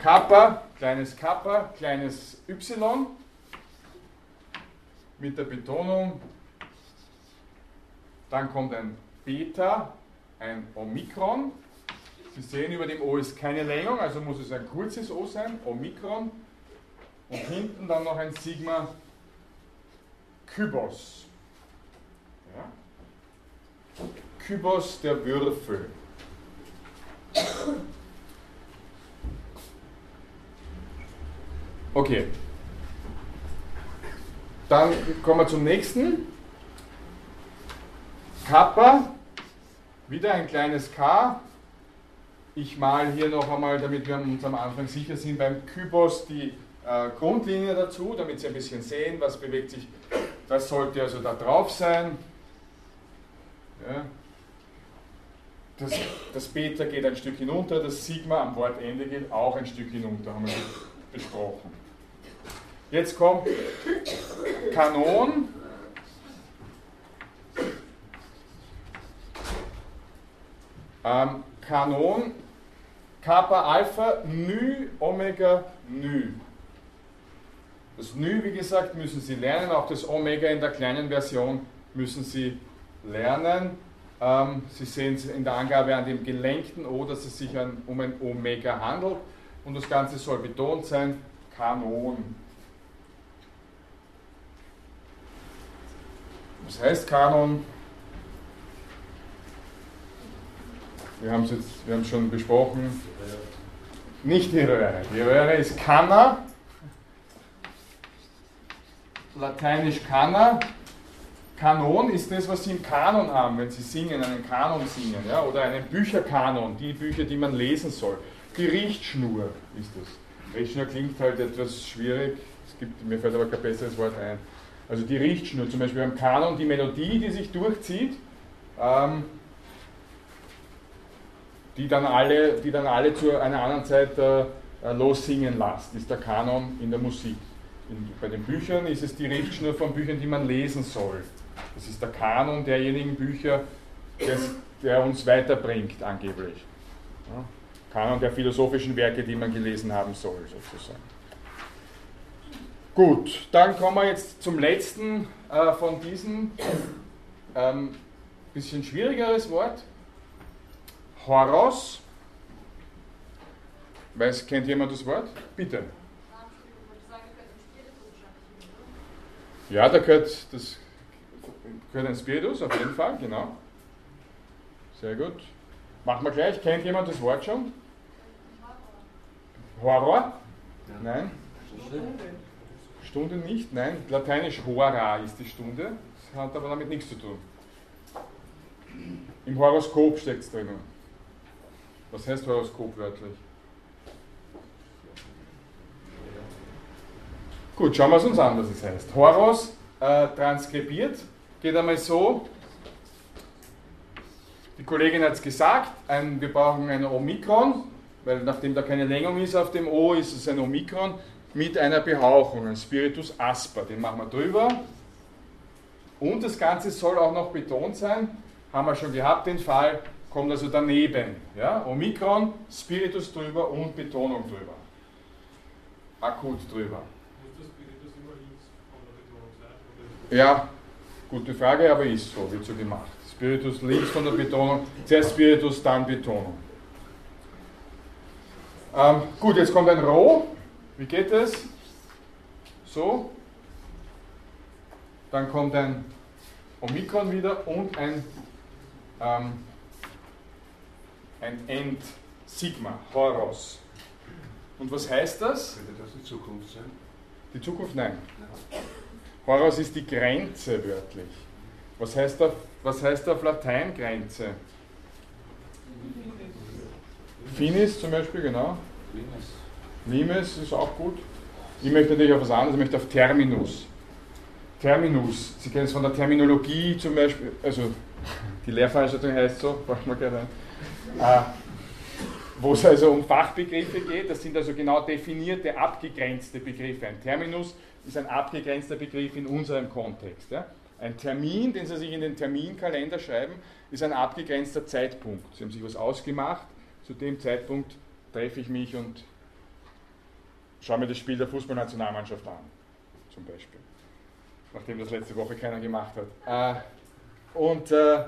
Kappa, kleines Kappa, kleines Y mit der Betonung. Dann kommt ein Beta, ein Omikron. Sie sehen, über dem O ist keine Längung, also muss es ein kurzes O sein, Omikron. Und hinten dann noch ein Sigma Kybos. Ja? Kybos der Würfel. Okay. Dann kommen wir zum nächsten. Kappa, wieder ein kleines K. Ich male hier noch einmal, damit wir uns am Anfang sicher sind, beim Kybos die äh, Grundlinie dazu, damit Sie ein bisschen sehen, was bewegt sich. Das sollte also da drauf sein. Ja. Das, das Beta geht ein Stück hinunter, das Sigma am Wortende geht auch ein Stück hinunter, haben wir besprochen. Jetzt kommt Kanon. Ähm, Kanon, Kappa Alpha, Nü, Omega, Nü. Das Nü, wie gesagt, müssen Sie lernen, auch das Omega in der kleinen Version müssen Sie lernen. Ähm, Sie sehen es in der Angabe an dem gelenkten O, dass es sich an, um ein Omega handelt und das Ganze soll betont sein, Kanon. Was heißt Kanon? Wir haben es schon besprochen. Nicht. Die Röhre ist Kanna. Lateinisch Kanna. Kanon ist das, was Sie im Kanon haben, wenn Sie singen, einen Kanon singen, ja, oder einen Bücherkanon, die Bücher, die man lesen soll. Die Richtschnur ist das. Richtschnur klingt halt etwas schwierig, es gibt, mir fällt aber kein besseres Wort ein. Also die Richtschnur, zum Beispiel beim Kanon die Melodie, die sich durchzieht, ähm, die, dann alle, die dann alle zu einer anderen Zeit äh, lossingen lässt, ist der Kanon in der Musik. In, bei den Büchern ist es die Richtschnur von Büchern, die man lesen soll. Das ist der Kanon derjenigen Bücher, des, der uns weiterbringt, angeblich. Ja? Kanon der philosophischen Werke, die man gelesen haben soll, sozusagen. Gut, dann kommen wir jetzt zum letzten äh, von diesen. Ähm, bisschen schwierigeres Wort. Horos. Weiß, kennt jemand das Wort? Bitte. Ja, da gehört, das gehört ein Spiritus, auf jeden Fall, genau. Sehr gut. Machen wir gleich. Kennt jemand das Wort schon? Horror? Nein? Stunde nicht? Nein. Lateinisch hora ist die Stunde. Das hat aber damit nichts zu tun. Im Horoskop steckt es drinnen. Was heißt Horoskop wörtlich? Gut, schauen wir es uns an, was es heißt. Horos äh, transkribiert geht einmal so. Die Kollegin hat es gesagt, ein, wir brauchen ein Omikron, weil nachdem da keine Längung ist auf dem O, ist es ein Omikron mit einer Behauchung, ein Spiritus Asper. Den machen wir drüber. Und das Ganze soll auch noch betont sein, haben wir schon gehabt, den Fall, kommt also daneben. Ja? Omikron, Spiritus drüber und Betonung drüber. Akut drüber. Ja, gute Frage, aber ist so, wird so gemacht. Spiritus links von der Betonung, zuerst Spiritus, dann Betonung. Ähm, gut, jetzt kommt ein Rho. Wie geht es? So. Dann kommt ein Omikron wieder und ein, ähm, ein End-Sigma, Horos. Und was heißt das? Könnte das die Zukunft sein? Die Zukunft? Nein. Horos ist die Grenze wörtlich. Was heißt auf, was heißt auf Latein Grenze? Finis zum Beispiel, genau. Limes ist auch gut. Ich möchte natürlich auf was anderes, ich möchte auf Terminus. Terminus, Sie kennen es von der Terminologie zum Beispiel, also die Lehrveranstaltung heißt so, braucht man gerne äh, wo es also um Fachbegriffe geht, das sind also genau definierte, abgegrenzte Begriffe. Ein Terminus ist ein abgegrenzter Begriff in unserem Kontext. Ja? Ein Termin, den Sie sich in den Terminkalender schreiben, ist ein abgegrenzter Zeitpunkt. Sie haben sich was ausgemacht, zu dem Zeitpunkt treffe ich mich und schaue mir das Spiel der Fußballnationalmannschaft an, zum Beispiel. Nachdem das letzte Woche keiner gemacht hat. Äh, und äh,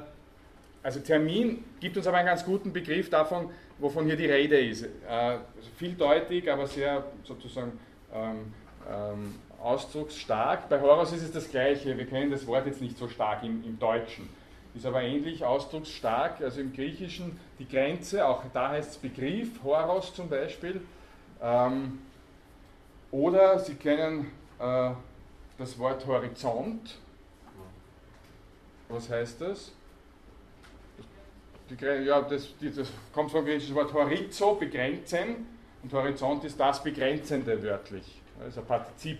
also Termin gibt uns aber einen ganz guten Begriff davon, wovon hier die Rede ist. Äh, vieldeutig, aber sehr sozusagen ähm, ähm, ausdrucksstark. Bei Horus ist es das Gleiche. Wir kennen das Wort jetzt nicht so stark im, im Deutschen. Ist aber ähnlich ausdrucksstark, also im Griechischen die Grenze, auch da heißt es Begriff, Horos zum Beispiel. Ähm, oder Sie kennen äh, das Wort Horizont. Was heißt das? Ja, das, das kommt vom griechischen Wort Horizo, begrenzen. Und Horizont ist das Begrenzende wörtlich. Ein Partizip.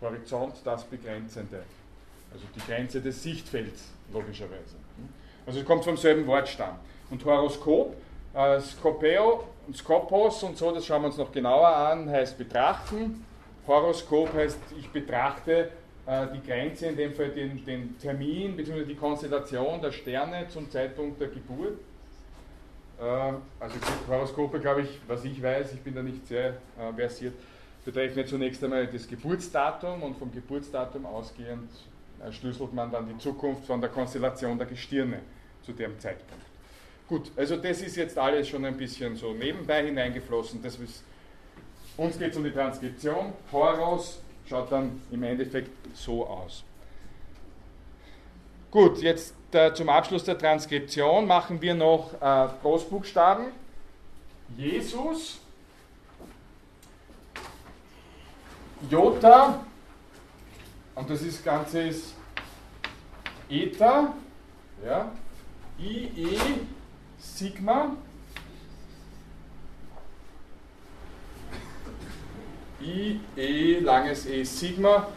Horizont, das Begrenzende. Also die Grenze des Sichtfelds, logischerweise. Also es kommt vom selben Wortstamm. Und Horoskop, äh, Skopeo und Skopos und so, das schauen wir uns noch genauer an, heißt betrachten. Horoskop heißt, ich betrachte die Grenze, in dem Fall den, den Termin bzw. die Konstellation der Sterne zum Zeitpunkt der Geburt. Äh, also Horoskope, glaube ich, was ich weiß, ich bin da nicht sehr äh, versiert, betreffen zunächst einmal das Geburtsdatum und vom Geburtsdatum ausgehend schlüsselt man dann die Zukunft von der Konstellation der Gestirne zu dem Zeitpunkt. Gut, also das ist jetzt alles schon ein bisschen so nebenbei hineingeflossen. Das ist, uns geht es um die Transkription. Horos schaut dann im Endeffekt so aus. Gut, jetzt äh, zum Abschluss der Transkription machen wir noch äh, Großbuchstaben. Jesus, Jota, und das ist, Ganze ist Eta, ja, IE, Sigma, I, E, langes E, Sigma.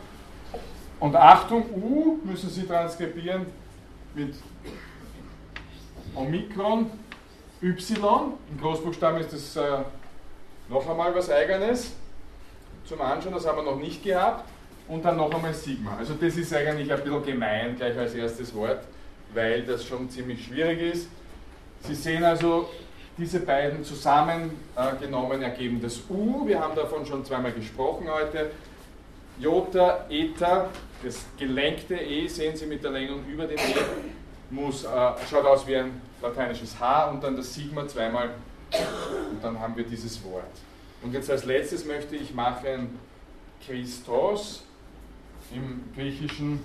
Und Achtung, U müssen Sie transkribieren mit Omikron, Y. Im Großbuchstaben ist das äh, noch einmal was Eigenes zum Anschauen, das haben wir noch nicht gehabt. Und dann noch einmal Sigma. Also das ist eigentlich ein bisschen gemein, gleich als erstes Wort, weil das schon ziemlich schwierig ist. Sie sehen also, diese beiden zusammengenommen ergeben das U. Wir haben davon schon zweimal gesprochen heute. Jota, Eta, das gelenkte E, sehen Sie mit der Längung über dem E, muss, äh, schaut aus wie ein lateinisches H und dann das Sigma zweimal und dann haben wir dieses Wort. Und jetzt als letztes möchte ich machen Christos im Griechischen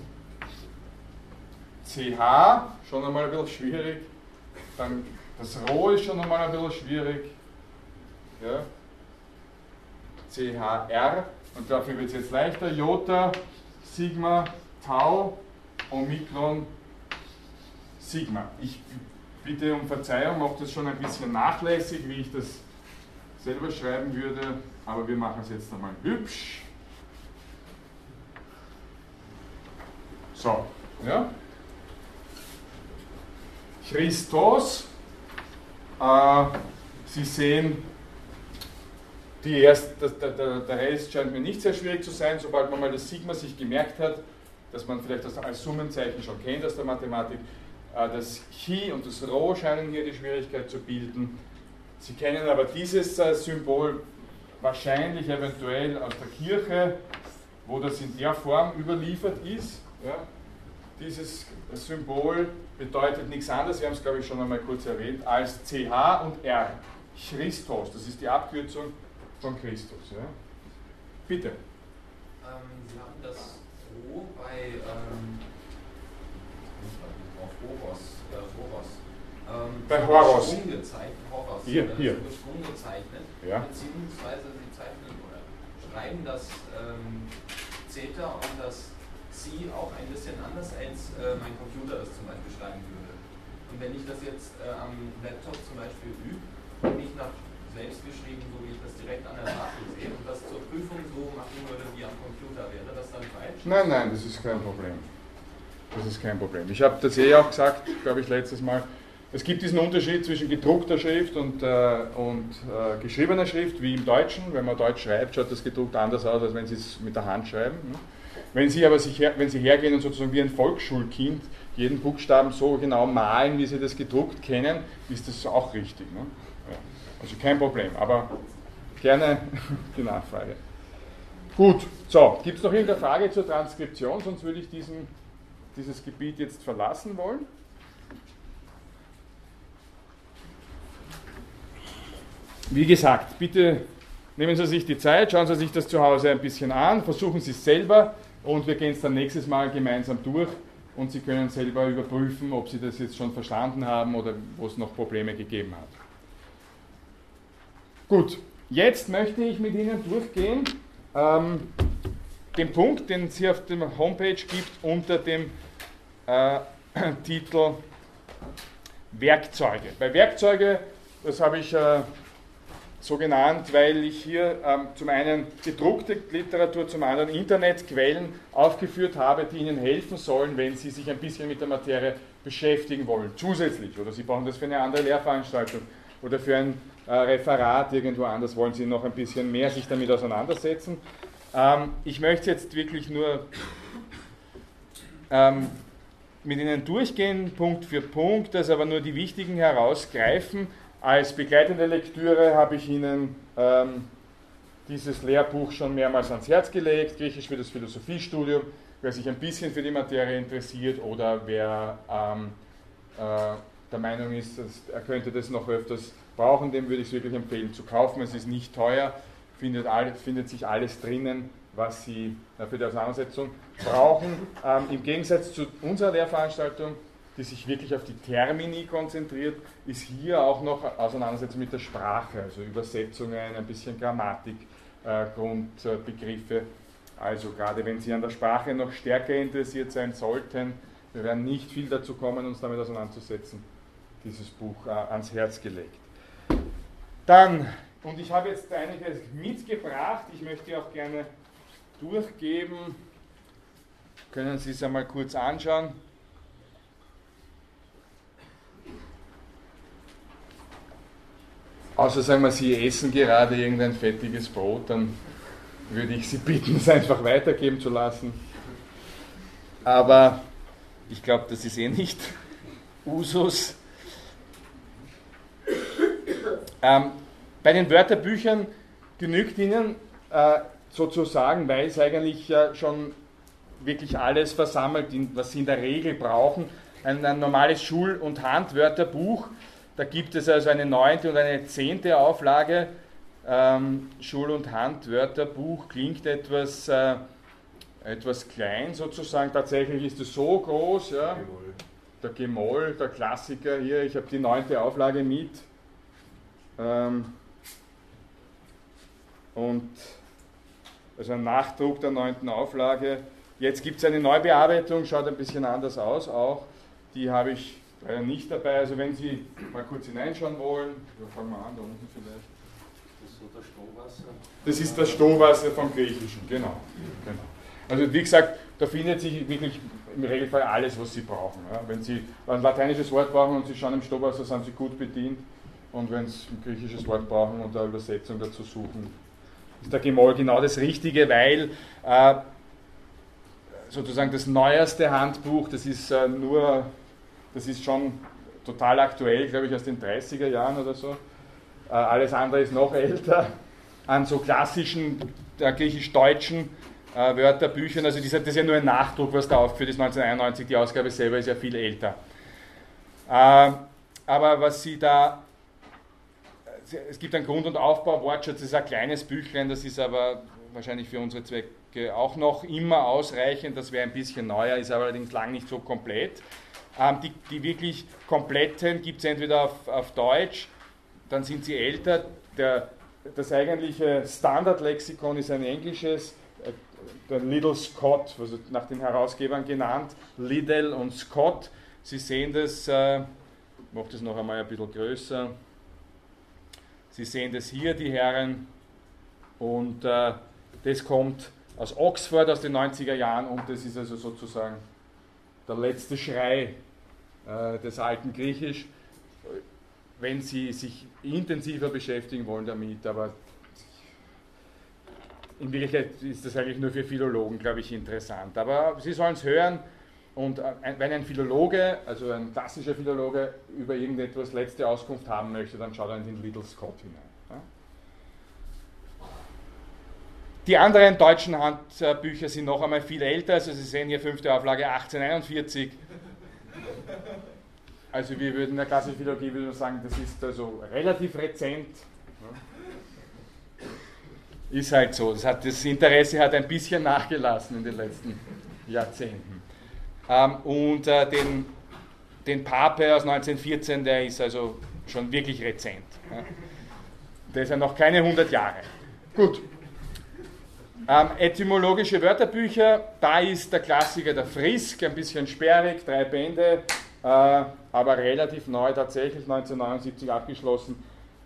CH, schon einmal ein bisschen schwierig. Dann das Rho ist schon einmal ein bisschen schwierig. Ja. CHR und dafür wird es jetzt leichter. Jota, Sigma, Tau, Omikron, Sigma. Ich bitte um Verzeihung, mache das schon ein bisschen nachlässig, wie ich das selber schreiben würde, aber wir machen es jetzt einmal hübsch. So, ja. Christos Sie sehen, die erst, der, der, der Rest scheint mir nicht sehr schwierig zu sein, sobald man mal das Sigma sich gemerkt hat, dass man vielleicht das als Summenzeichen schon kennt aus der Mathematik. Äh, das Chi und das Rho scheinen hier die Schwierigkeit zu bilden. Sie kennen aber dieses äh, Symbol wahrscheinlich eventuell aus der Kirche, wo das in der Form überliefert ist. Ja. Dieses Symbol bedeutet nichts anderes, wir haben es glaube ich schon einmal kurz erwähnt, als CH und R. Christos, das ist die Abkürzung von Christus. Ja? Bitte. Ähm, Sie haben das O bei ähm, Horos, äh, Horos, ähm, bei Horos. gezeichnet, Horos, hier, äh, hier. gezeichnet, ja. beziehungsweise Sie zeichnen oder schreiben das ähm, Zeta und das Sie auch ein bisschen anders, als äh, mein Computer das zum Beispiel schreiben würde. Und wenn ich das jetzt äh, am Laptop zum Beispiel übe und nicht nach selbst geschrieben, so wie ich das direkt an der Tafel sehe, und das zur Prüfung so machen würde wie am Computer, wäre das dann falsch? Nein, nein, das ist kein Problem. Das ist kein Problem. Ich habe das eh auch gesagt, glaube ich, letztes Mal. Es gibt diesen Unterschied zwischen gedruckter Schrift und, äh, und äh, geschriebener Schrift, wie im Deutschen. Wenn man Deutsch schreibt, schaut das gedruckt anders aus, als wenn Sie es mit der Hand schreiben. Ne? Wenn Sie aber sich her, wenn Sie hergehen und sozusagen wie ein Volksschulkind jeden Buchstaben so genau malen, wie Sie das gedruckt kennen, ist das auch richtig. Ne? Also kein Problem, aber gerne die Nachfrage. Gut, so, gibt es noch irgendeine Frage zur Transkription, sonst würde ich diesen, dieses Gebiet jetzt verlassen wollen. Wie gesagt, bitte nehmen Sie sich die Zeit, schauen Sie sich das zu Hause ein bisschen an, versuchen Sie es selber und wir gehen es dann nächstes Mal gemeinsam durch und Sie können selber überprüfen, ob Sie das jetzt schon verstanden haben oder wo es noch Probleme gegeben hat. Gut, jetzt möchte ich mit Ihnen durchgehen ähm, den Punkt, den es hier auf der Homepage gibt, unter dem äh, Titel Werkzeuge. Bei Werkzeuge, das habe ich äh, so genannt, weil ich hier ähm, zum einen gedruckte Literatur, zum anderen Internetquellen aufgeführt habe, die Ihnen helfen sollen, wenn Sie sich ein bisschen mit der Materie beschäftigen wollen, zusätzlich. Oder Sie brauchen das für eine andere Lehrveranstaltung oder für ein äh, Referat irgendwo anders, wollen Sie noch ein bisschen mehr sich damit auseinandersetzen. Ähm, ich möchte jetzt wirklich nur ähm, mit Ihnen durchgehen, Punkt für Punkt, das aber nur die wichtigen herausgreifen. Als begleitende Lektüre habe ich Ihnen ähm, dieses Lehrbuch schon mehrmals ans Herz gelegt, Griechisch für das Philosophiestudium, wer sich ein bisschen für die Materie interessiert oder wer ähm, äh, der Meinung ist, er könnte das noch öfters brauchen, dem würde ich es wirklich empfehlen zu kaufen. Es ist nicht teuer, findet, alles, findet sich alles drinnen, was Sie äh, für die Auseinandersetzung brauchen. Ähm, Im Gegensatz zu unserer Lehrveranstaltung, die sich wirklich auf die Termini konzentriert, ist hier auch noch Auseinandersetzung mit der Sprache, also Übersetzungen, ein bisschen Grammatik, äh, Grundbegriffe. Also gerade wenn Sie an der Sprache noch stärker interessiert sein sollten, wir werden nicht viel dazu kommen, uns damit auseinanderzusetzen, dieses Buch äh, ans Herz gelegt. Dann, und ich habe jetzt einiges mitgebracht, ich möchte auch gerne durchgeben. Können Sie es einmal kurz anschauen? Außer sagen wir, Sie essen gerade irgendein fettiges Brot, dann würde ich Sie bitten, es einfach weitergeben zu lassen. Aber ich glaube, das ist eh nicht Usus. Ähm, bei den Wörterbüchern genügt Ihnen äh, sozusagen, weil es eigentlich äh, schon wirklich alles versammelt, was Sie in der Regel brauchen. Ein, ein normales Schul- und Handwörterbuch, da gibt es also eine neunte und eine zehnte Auflage. Ähm, Schul- und Handwörterbuch klingt etwas, äh, etwas klein sozusagen, tatsächlich ist es so groß. Ja. Der Gemoll, der Klassiker hier, ich habe die neunte Auflage mit. Ähm, und also ein Nachdruck der neunten Auflage. Jetzt gibt es eine Neubearbeitung, schaut ein bisschen anders aus auch. Die habe ich leider nicht dabei. Also wenn Sie mal kurz hineinschauen wollen, wir fangen mal an, da unten vielleicht. Das ist so das Stohwasser. Das ist das Stohwasser vom Griechischen, genau. genau. Also wie gesagt, da findet sich wirklich im Regelfall alles, was Sie brauchen. Ja. Wenn Sie ein lateinisches Wort brauchen und Sie schauen im Stohwasser, sind Sie gut bedient. Und wenn Sie ein griechisches Wort brauchen und eine Übersetzung dazu suchen, ist der Gemoll genau das Richtige, weil äh, sozusagen das neueste Handbuch, das ist äh, nur, das ist schon total aktuell, glaube ich, aus den 30er Jahren oder so. Äh, alles andere ist noch älter. An so klassischen äh, griechisch-deutschen äh, Wörterbüchern, also das ist ja nur ein Nachdruck, was da aufgeführt ist, 1991, die Ausgabe selber ist ja viel älter. Aber was Sie da es gibt einen Grund- und Aufbau-Wortschatz, das ist ein kleines Büchlein, das ist aber wahrscheinlich für unsere Zwecke auch noch immer ausreichend. Das wäre ein bisschen neuer, ist aber allerdings lang nicht so komplett. Ähm, die, die, wirklich kompletten gibt es entweder auf, auf, Deutsch, dann sind sie älter. Der, das eigentliche Standardlexikon ist ein englisches, äh, der Little Scott, also nach den Herausgebern genannt, Liddell und Scott. Sie sehen das, äh, mache das noch einmal ein bisschen größer. Sie sehen das hier, die Herren, und äh, das kommt aus Oxford aus den 90er Jahren und das ist also sozusagen der letzte Schrei äh, des alten Griechisch, wenn Sie sich intensiver beschäftigen wollen damit, aber in Wirklichkeit ist das eigentlich nur für Philologen, glaube ich, interessant. Aber Sie sollen es hören und äh, wenn ein Philologe, also ein klassischer Philologe, über irgendetwas letzte Auskunft haben möchte, dann schaut er in den Little Scott hinein. Die anderen deutschen Handbücher sind noch einmal viel älter, also Sie sehen hier fünfte Auflage 1841. Also wir würden in der klassischen Philologie würde sagen, das ist also relativ rezent. Ist halt so. Das, hat, das Interesse hat ein bisschen nachgelassen in den letzten Jahrzehnten. Ähm, und äh, den, den Pape aus 1914, der ist also schon wirklich rezent. Ja. Der ist ja noch keine 100 Jahre. Gut. Ähm, etymologische Wörterbücher, da ist der Klassiker der Frisk, ein bisschen sperrig, drei Bände, äh, aber relativ neu, tatsächlich 1979 abgeschlossen.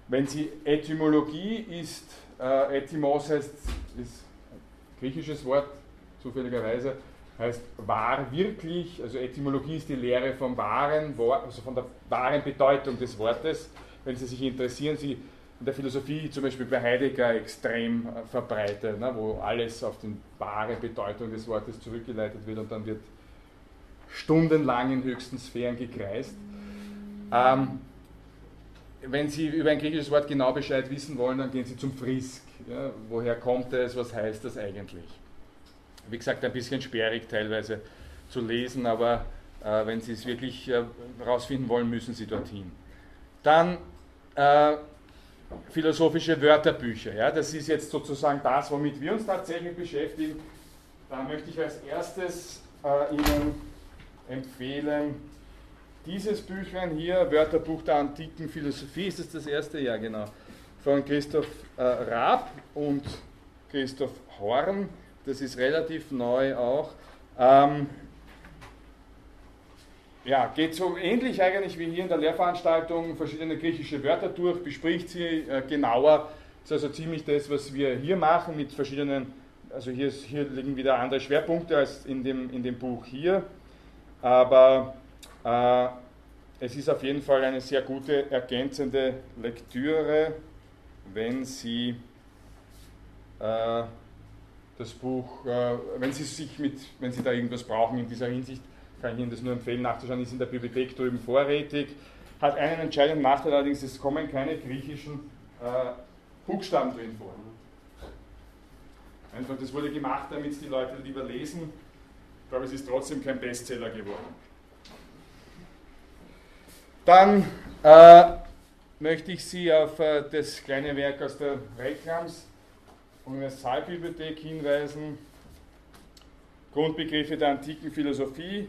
Wenn Sie Etymologie ist, äh, Etymos heißt, ist ein griechisches Wort, zufälligerweise, heißt wahr wirklich, also Etymologie ist die Lehre vom wahren also von der wahren Bedeutung des Wortes. Wenn Sie sich interessieren, Sie in der Philosophie zum Beispiel bei Heidegger extrem äh, verbreitet, ne, wo alles auf die wahre Bedeutung des Wortes zurückgeleitet wird und dann wird stundenlang in höchsten Sphären gekreist. Ähm, wenn Sie über ein griechisches Wort genau Bescheid wissen wollen, dann gehen Sie zum Frisk. Ja, woher kommt es, was heißt das eigentlich? Wie gesagt, ein bisschen sperrig teilweise zu lesen, aber äh, wenn Sie es wirklich herausfinden äh, wollen, müssen Sie dorthin. Dann äh, philosophische Wörterbücher. Ja? Das ist jetzt sozusagen das, womit wir uns tatsächlich beschäftigen. Da möchte ich als erstes äh, Ihnen empfehlen, dieses Büchlein hier, Wörterbuch der antiken Philosophie, ist das das erste? Ja, genau. Von Christoph äh, Raab und Christoph Horn. Das ist relativ neu auch. Ähm, ja, geht so ähnlich eigentlich wie hier in der Lehrveranstaltung, verschiedene griechische Wörter durch, bespricht sie äh, genauer. Das ist also ziemlich das, was wir hier machen mit verschiedenen, also hier, ist, hier liegen wieder andere Schwerpunkte als in dem, in dem Buch hier. Aber äh, es ist auf jeden Fall eine sehr gute ergänzende Lektüre, wenn Sie äh, das Buch, äh, wenn Sie sich mit, wenn Sie da irgendwas brauchen in dieser Hinsicht, kann ich Ihnen das nur empfehlen, nachzuschauen, ist in der Bibliothek drüben vorrätig. Hat einen entscheidenden Nachteil allerdings, es kommen keine griechischen äh, Buchstaben drin vor. Einfach, das wurde gemacht, damit es die Leute lieber lesen. Ich glaube, es ist trotzdem kein Bestseller geworden. Dann äh, möchte ich Sie auf äh, das kleine Werk aus der Reklams Universalbibliothek hinweisen. Grundbegriffe der antiken Philosophie,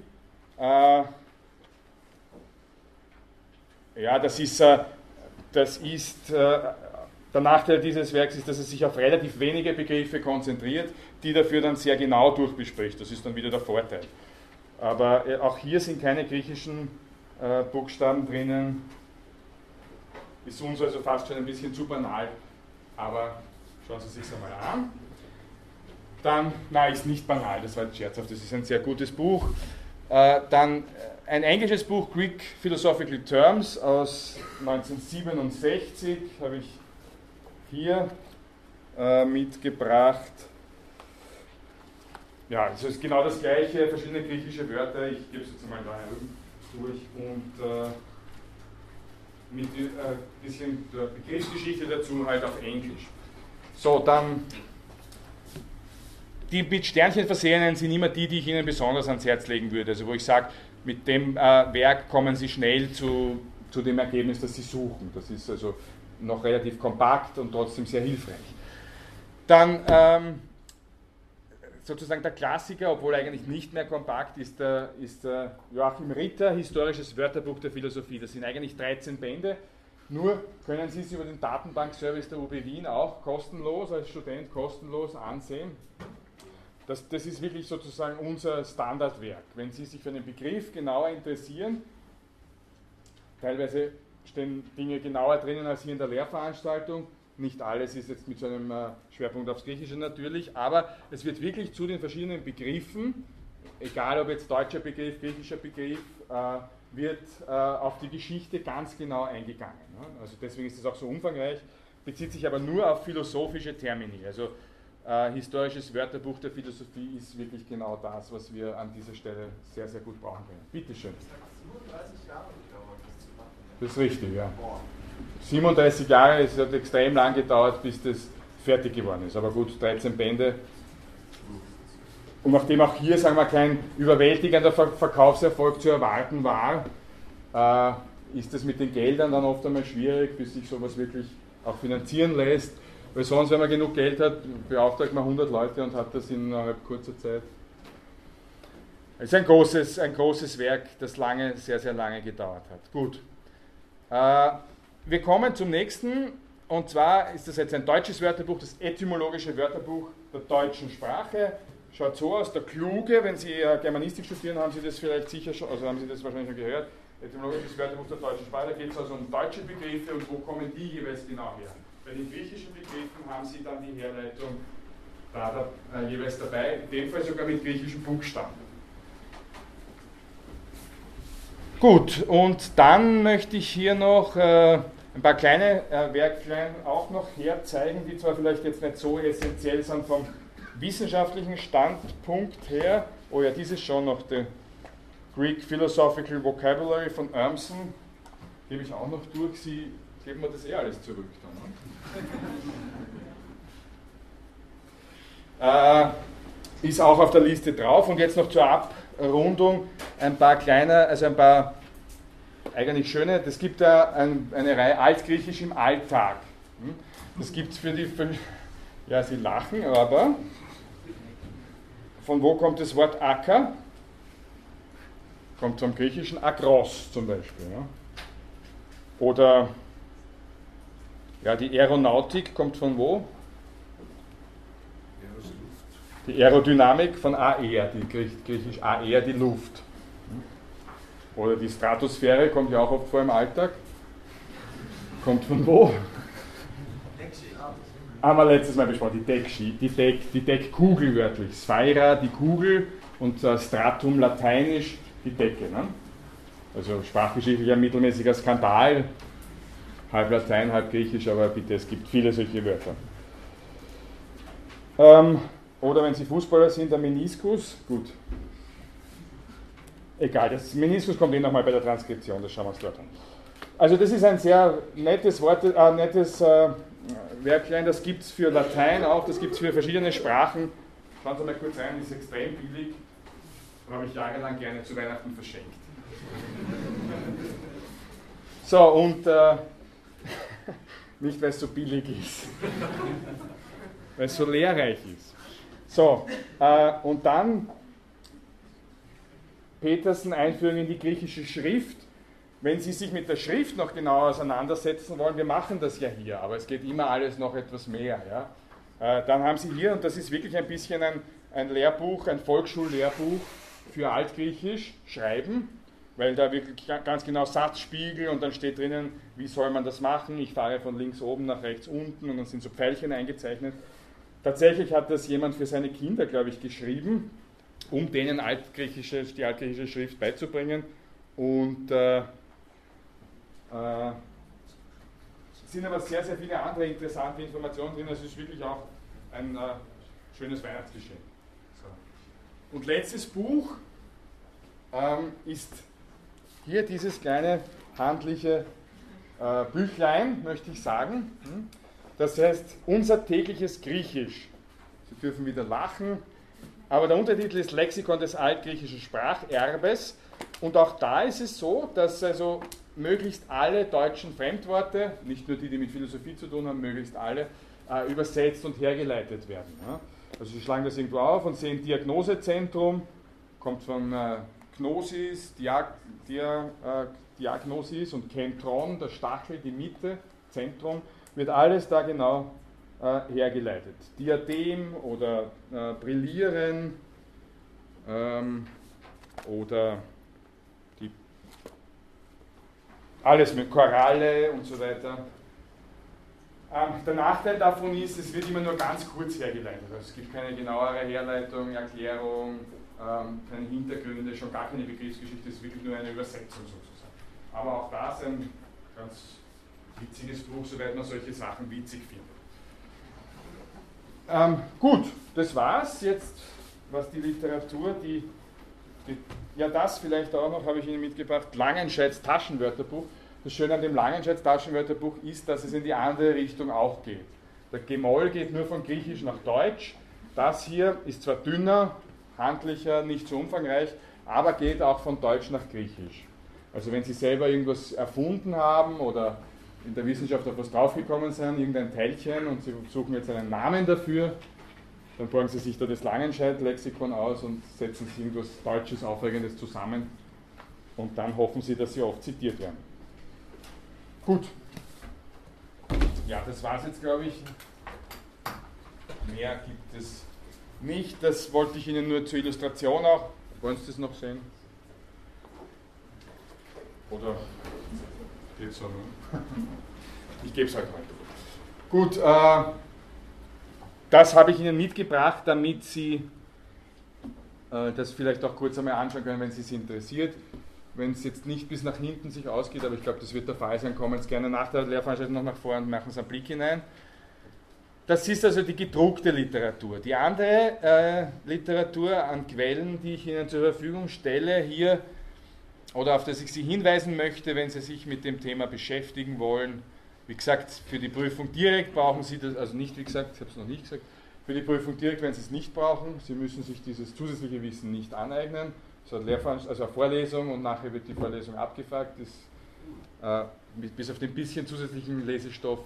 äh, ja, das ist, äh, das ist äh, der Nachteil dieses Werks ist, dass es sich auf relativ wenige Begriffe konzentriert, die dafür dann sehr genau durchbespricht. Das ist dann wieder der Vorteil. Aber auch hier sind keine griechischen Buchstaben drinnen. Ist uns also fast schon ein bisschen zu banal. Aber schauen Sie sich einmal an. Dann, nein, ist nicht banal, das war scherzhaft, das ist ein sehr gutes Buch. Äh, dann ein englisches Buch, Greek Philosophical Terms aus 1967, habe ich hier äh, mitgebracht. Ja, es ist genau das gleiche, verschiedene griechische Wörter. Ich gebe es jetzt mal da durch und äh, mit ein äh, bisschen der Begriffsgeschichte dazu halt auf Englisch. So, dann die mit Sternchen versehenen sind immer die, die ich Ihnen besonders ans Herz legen würde. Also wo ich sage, mit dem äh, Werk kommen Sie schnell zu, zu dem Ergebnis, das Sie suchen. Das ist also noch relativ kompakt und trotzdem sehr hilfreich. Dann ähm, sozusagen der Klassiker, obwohl eigentlich nicht mehr kompakt, ist, der, ist der Joachim Ritter, Historisches Wörterbuch der Philosophie. Das sind eigentlich 13 Bände. Nur können Sie es über den Datenbankservice der UB Wien auch kostenlos, als Student kostenlos ansehen. Das, das ist wirklich sozusagen unser Standardwerk. Wenn Sie sich für einen Begriff genauer interessieren, teilweise stehen Dinge genauer drinnen als hier in der Lehrveranstaltung. Nicht alles ist jetzt mit so einem äh, Schwerpunkt aufs Griechische natürlich, aber es wird wirklich zu den verschiedenen Begriffen, egal ob jetzt deutscher Begriff, griechischer Begriff, äh, wird äh, auf die Geschichte ganz genau eingegangen. Also deswegen ist es auch so umfangreich, bezieht sich aber nur auf philosophische Termini. Also äh, historisches Wörterbuch der Philosophie ist wirklich genau das, was wir an dieser Stelle sehr, sehr gut brauchen können. Bitte schön. 37 Jahre gedauert, das zu machen. Das ist richtig, ja. 37 Jahre, es hat extrem lang gedauert, bis das fertig geworden ist. Aber gut, 13 Bände. Und nachdem auch hier, sagen wir, kein überwältigender Ver Verkaufserfolg zu erwarten war, äh, ist es mit den Geldern dann oft einmal schwierig, bis sich sowas wirklich auch finanzieren lässt. Weil sonst, wenn man genug Geld hat, beauftragt man 100 Leute und hat das innerhalb kurzer Zeit. Es ist ein großes, ein großes Werk, das lange, sehr, sehr lange gedauert hat. Gut. Äh, wir kommen zum nächsten, und zwar ist das jetzt ein deutsches Wörterbuch, das etymologische Wörterbuch der deutschen Sprache. Schaut so aus, der Kluge, wenn Sie äh, Germanistik studieren, haben Sie das vielleicht sicher schon, also haben Sie das wahrscheinlich schon gehört. Etymologisches Wörterbuch der deutschen Sprache, da geht es also um deutsche Begriffe und wo kommen die jeweils genau her. Bei den griechischen Begriffen haben Sie dann die Herleitung da, da äh, jeweils dabei, in dem Fall sogar mit griechischen Buchstaben. Gut, und dann möchte ich hier noch äh, ein paar kleine äh, Werklein auch noch herzeigen, die zwar vielleicht jetzt nicht so essentiell sind vom wissenschaftlichen Standpunkt her. Oh ja, dieses schon noch, der Greek Philosophical Vocabulary von Urmson, gebe ich auch noch durch. Sie geben mir das eh alles zurück dann. Ne? Äh, ist auch auf der Liste drauf und jetzt noch zur Abrundung ein paar kleine, also ein paar eigentlich schöne, das gibt ja ein, eine Reihe Altgriechisch im Alltag. Hm? Das gibt es für die, für, ja, sie lachen, aber von wo kommt das Wort Acker? Kommt vom griechischen Akros zum Beispiel. Ja? Oder ja, die Aeronautik kommt von wo? Die Aerodynamik von Aer, die griechisch Aer, die Luft. Oder die Stratosphäre kommt ja auch oft vor im Alltag. Kommt von wo? Haben wir letztes Mal besprochen, die, Deckski, die, Deck, die Deckkugel wörtlich. Sphaira, die Kugel und äh, Stratum lateinisch, die Decke. Ne? Also sprachgeschichtlich ein mittelmäßiger Skandal, halb Latein, halb Griechisch, aber bitte, es gibt viele solche Wörter. Ähm, oder wenn Sie Fußballer sind, der Meniskus, gut. Egal, das Meniskus kommt eh nochmal bei der Transkription, das schauen wir uns dort an. Also das ist ein sehr nettes Wort, äh, nettes äh, Werklein, das gibt es für Latein auch, das gibt es für verschiedene Sprachen. Schauen Sie mal kurz rein, ist extrem billig, habe ich jahrelang gerne zu Weihnachten verschenkt. So, und äh, nicht weil es so billig ist, weil es so lehrreich ist. So, äh, und dann Petersen Einführung in die griechische Schrift. Wenn Sie sich mit der Schrift noch genauer auseinandersetzen wollen, wir machen das ja hier, aber es geht immer alles noch etwas mehr. Ja? Äh, dann haben Sie hier, und das ist wirklich ein bisschen ein, ein Lehrbuch, ein Volksschullehrbuch für Altgriechisch, Schreiben, weil da wirklich ganz genau Satzspiegel und dann steht drinnen, wie soll man das machen. Ich fahre von links oben nach rechts unten und dann sind so Pfeilchen eingezeichnet. Tatsächlich hat das jemand für seine Kinder, glaube ich, geschrieben, um denen altgriechische, die altgriechische Schrift beizubringen. Und äh, äh, sind aber sehr, sehr viele andere interessante Informationen drin. Es ist wirklich auch ein äh, schönes Weihnachtsgeschenk. So. Und letztes Buch ähm, ist hier dieses kleine handliche äh, Büchlein, möchte ich sagen. Hm? Das heißt Unser tägliches Griechisch. Sie dürfen wieder lachen. Aber der Untertitel ist Lexikon des altgriechischen Spracherbes. Und auch da ist es so, dass also möglichst alle deutschen Fremdworte, nicht nur die, die mit Philosophie zu tun haben, möglichst alle, äh, übersetzt und hergeleitet werden. Ja? Also Sie schlagen das irgendwo auf und sehen Diagnosezentrum, kommt von äh, Gnosis, Diag, Dia, äh, Diagnosis und Kentron, der Stachel, die Mitte, Zentrum, wird alles da genau äh, hergeleitet. Diadem oder äh, Brillieren ähm, oder die, alles mit Koralle und so weiter. Ähm, der Nachteil davon ist, es wird immer nur ganz kurz hergeleitet. Also es gibt keine genauere Herleitung, Erklärung, ähm, keine Hintergründe, schon gar keine Begriffsgeschichte, es ist wirklich nur eine Übersetzung sozusagen. Aber auch das ein ganz witziges Buch, soweit man solche Sachen witzig findet. Ähm, gut, das war's jetzt, was die Literatur, die, die ja das vielleicht auch noch, habe ich Ihnen mitgebracht, Langenscheids Taschenwörterbuch. Das Schöne an dem Langenscheids Taschenwörterbuch ist, dass es in die andere Richtung auch geht. Der Gemoll geht nur von Griechisch nach Deutsch. Das hier ist zwar dünner, handlicher, nicht so umfangreich, aber geht auch von Deutsch nach Griechisch. Also wenn Sie selber irgendwas erfunden haben oder in der Wissenschaft auf was draufgekommen sind, irgendein Teilchen und Sie suchen jetzt einen Namen dafür, dann borgen Sie sich da das Langenscheid-Lexikon aus und setzen Sie irgendwas Deutsches, Aufregendes zusammen und dann hoffen Sie, dass Sie oft zitiert werden. Gut. Ja, das war es jetzt, glaube ich. Mehr gibt es nicht. Das wollte ich Ihnen nur zur Illustration auch. Wollen Sie das noch sehen? Oder geht so nur? Ich gebe es halt mal. Gut, äh, das habe ich Ihnen mitgebracht, damit Sie äh, das vielleicht auch kurz einmal anschauen können, wenn es Sie interessiert. Wenn es jetzt nicht bis nach hinten sich ausgeht, aber ich glaube, das wird der Fall sein, kommen Sie gerne nach der Lehrveranstaltung noch nach vorne und machen Sie einen Blick hinein. Das ist also die gedruckte Literatur. Die andere äh, Literatur an Quellen, die ich Ihnen zur Verfügung stelle, hier oder auf das ich Sie hinweisen möchte, wenn Sie sich mit dem Thema beschäftigen wollen. Wie gesagt, für die Prüfung direkt brauchen Sie das, also nicht wie gesagt, ich habe es noch nicht gesagt, für die Prüfung direkt werden Sie es nicht brauchen. Sie müssen sich dieses zusätzliche Wissen nicht aneignen. So eine also eine Vorlesung und nachher wird die Vorlesung abgefragt. Das, äh, bis auf den bisschen zusätzlichen Lesestoff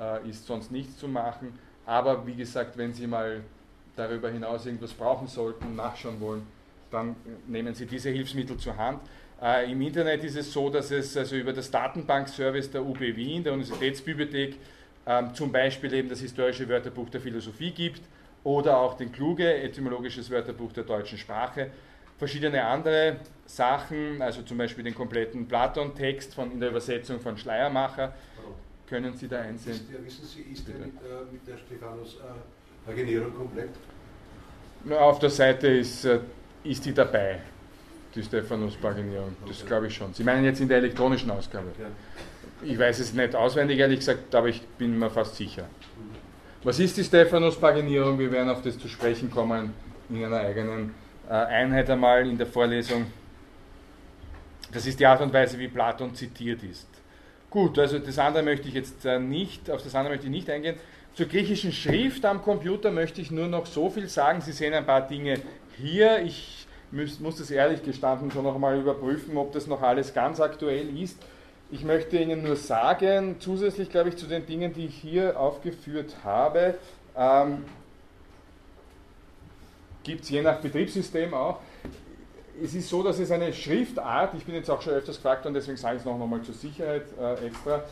äh, ist sonst nichts zu machen. Aber wie gesagt, wenn Sie mal darüber hinaus irgendwas brauchen sollten, nachschauen wollen, dann nehmen Sie diese Hilfsmittel zur Hand. Äh, Im Internet ist es so, dass es also über das Datenbankservice der UB Wien, der Universitätsbibliothek, ähm, zum Beispiel eben das historische Wörterbuch der Philosophie gibt oder auch den Kluge, etymologisches Wörterbuch der deutschen Sprache. Verschiedene andere Sachen, also zum Beispiel den kompletten Platon-Text in der Übersetzung von Schleiermacher können Sie da einsehen. Ist der, wissen Sie, ist der mit, äh, mit der Stephanus äh, Paginierung komplett? Na, auf der Seite ist, äh, ist die dabei, die Stephanus Paginierung. Das okay. glaube ich schon. Sie meinen jetzt in der elektronischen Ausgabe? Ja. Ich weiß es nicht auswendig, ehrlich gesagt, aber ich bin mir fast sicher. Mhm. Was ist die Stephanus Paginierung? Wir werden auf das zu sprechen kommen in einer eigenen äh, Einheit einmal in der Vorlesung. Das ist die Art und Weise, wie Platon zitiert ist. Gut, also das andere möchte ich jetzt äh, nicht, auf das andere möchte ich nicht eingehen. Zur griechischen Schrift am Computer möchte ich nur noch so viel sagen. Sie sehen ein paar Dinge hier. Ich muss, muss das ehrlich gestanden schon noch einmal überprüfen, ob das noch alles ganz aktuell ist. Ich möchte Ihnen nur sagen, zusätzlich glaube ich zu den Dingen, die ich hier aufgeführt habe, ähm, gibt es je nach Betriebssystem auch es ist so, dass es eine Schriftart, ich bin jetzt auch schon öfters gefragt und deswegen sage ich es noch einmal zur Sicherheit äh, extra,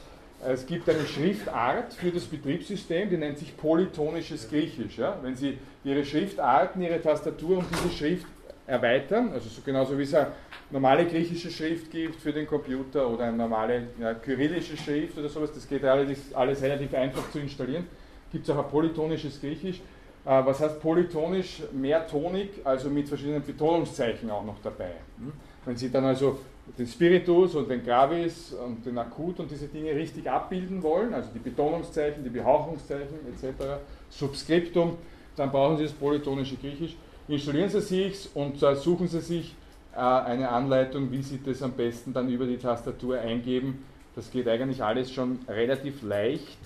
es gibt eine Schriftart für das Betriebssystem, die nennt sich polytonisches Griechisch. Ja? Wenn Sie Ihre Schriftarten, Ihre Tastatur um diese Schrift erweitern, also so genauso wie es eine normale griechische Schrift gibt für den Computer oder eine normale ja, kyrillische Schrift oder sowas, das geht alles, alles relativ einfach zu installieren, gibt es auch ein polytonisches Griechisch. Äh, was heißt polytonisch? Mehrtonig, also mit verschiedenen Betonungszeichen auch noch dabei. Hm? Wenn Sie dann also den Spiritus und den Gravis und den Akut und diese Dinge richtig abbilden wollen, also die Betonungszeichen, die Behauchungszeichen etc., Subskriptum, dann brauchen Sie das polytonische Griechisch. Installieren Sie sich und äh, suchen Sie sich äh, eine Anleitung, wie Sie das am besten dann über die Tastatur eingeben. Das geht eigentlich alles schon relativ leicht.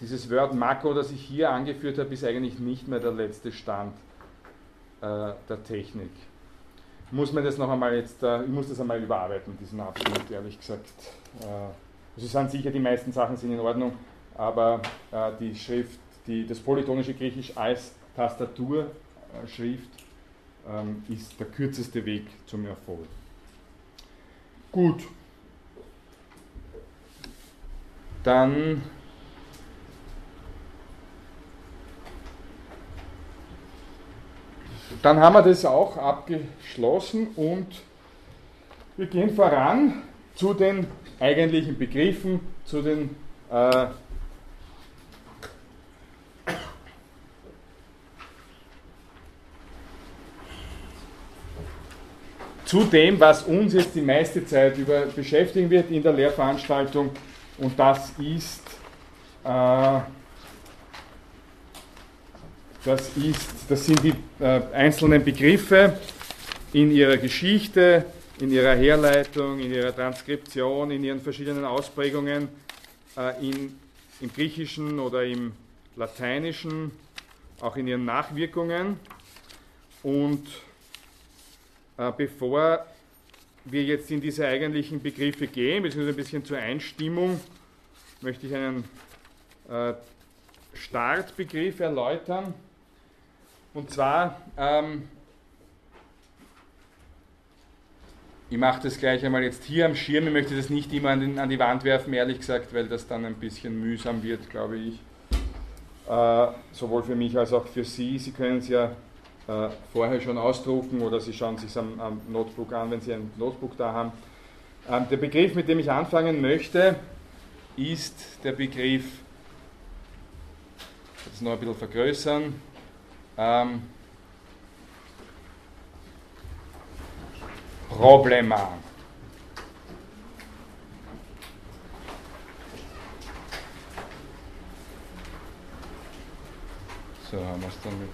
Dieses Word Makro, das ich hier angeführt habe, ist eigentlich nicht mehr der letzte Stand äh, der Technik. Muss man das noch einmal jetzt, äh, ich muss das einmal überarbeiten, diesen Abschnitt, ehrlich gesagt. Äh, also sind sicher, die meisten Sachen sind in Ordnung, aber äh, die Schrift, die, das polytonische Griechisch als Tastaturschrift ähm, ist der kürzeste Weg zum Erfolg. Gut. Dann Dann haben wir das auch abgeschlossen und wir gehen voran zu den eigentlichen Begriffen, zu den äh, zu dem, was uns jetzt die meiste Zeit über beschäftigen wird in der Lehrveranstaltung und das ist Äh, das, ist, das sind die äh, einzelnen Begriffe in ihrer Geschichte, in ihrer Herleitung, in ihrer Transkription, in ihren verschiedenen Ausprägungen äh, in, im Griechischen oder im Lateinischen, auch in ihren Nachwirkungen. Und äh, bevor wir jetzt in diese eigentlichen Begriffe gehen, beziehungsweise ein bisschen zur Einstimmung, möchte ich einen äh, Startbegriff erläutern. Und zwar, ähm, ich mache das gleich einmal jetzt hier am Schirm, ich möchte das nicht immer an, den, an die Wand werfen, ehrlich gesagt, weil das dann ein bisschen mühsam wird, glaube ich. Äh, sowohl für mich als auch für Sie. Sie können es ja äh, vorher schon ausdrucken oder Sie schauen es sich am, am, Notebook an, wenn Sie ein Notebook da haben. Ähm, der Begriff, mit dem ich anfangen möchte, ist der Begriff, das noch ein bisschen vergrößern, ähm, Problema. So haben wir es dann mit.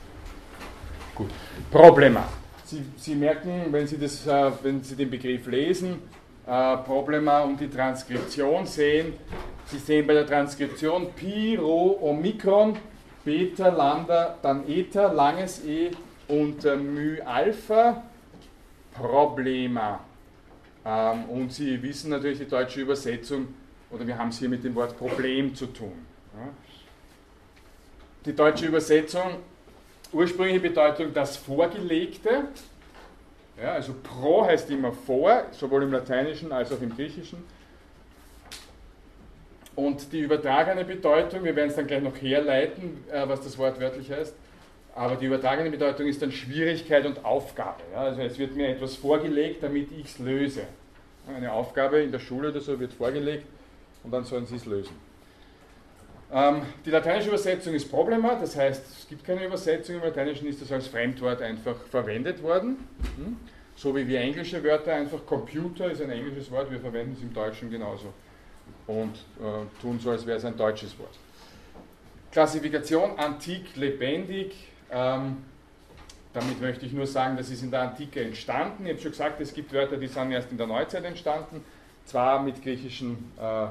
Gut. Problema. Sie, Sie merken, wenn Sie, das, äh, wenn Sie den Begriff lesen, äh, Problema und die Transkription sehen, Sie sehen bei der Transkription Pi, Rho, Omikron, Beta, Lambda, dann Eta, langes E und äh, Mu Alpha, Problema. Ähm, und Sie wissen natürlich die deutsche Übersetzung, oder wir haben es hier mit dem Wort Problem zu tun. Ja. Die deutsche Übersetzung, ursprüngliche Bedeutung das Vorgelegte, ja, also pro heißt immer vor, sowohl im Lateinischen als auch im Griechischen. Und die übertragene Bedeutung, wir werden es dann gleich noch herleiten, äh, was das Wort wörtlich heißt, aber die übertragene Bedeutung ist dann Schwierigkeit und Aufgabe. Ja? Also es wird mir etwas vorgelegt, damit ich es löse. Eine Aufgabe in der Schule oder so wird vorgelegt und dann sollen Sie es lösen. Ähm, die lateinische Übersetzung ist Problema, das heißt, es gibt keine Übersetzung. Im Lateinischen ist das als Fremdwort einfach verwendet worden. Hm? So wie wir englische Wörter einfach Computer ist ein englisches Wort, wir verwenden es im Deutschen genauso und äh, tun so, als wäre es ein deutsches Wort. Klassifikation antik, lebendig. Ähm, damit möchte ich nur sagen, das ist in der Antike entstanden. Ich habe schon gesagt, es gibt Wörter, die sind erst in der Neuzeit entstanden, zwar mit griechischem äh,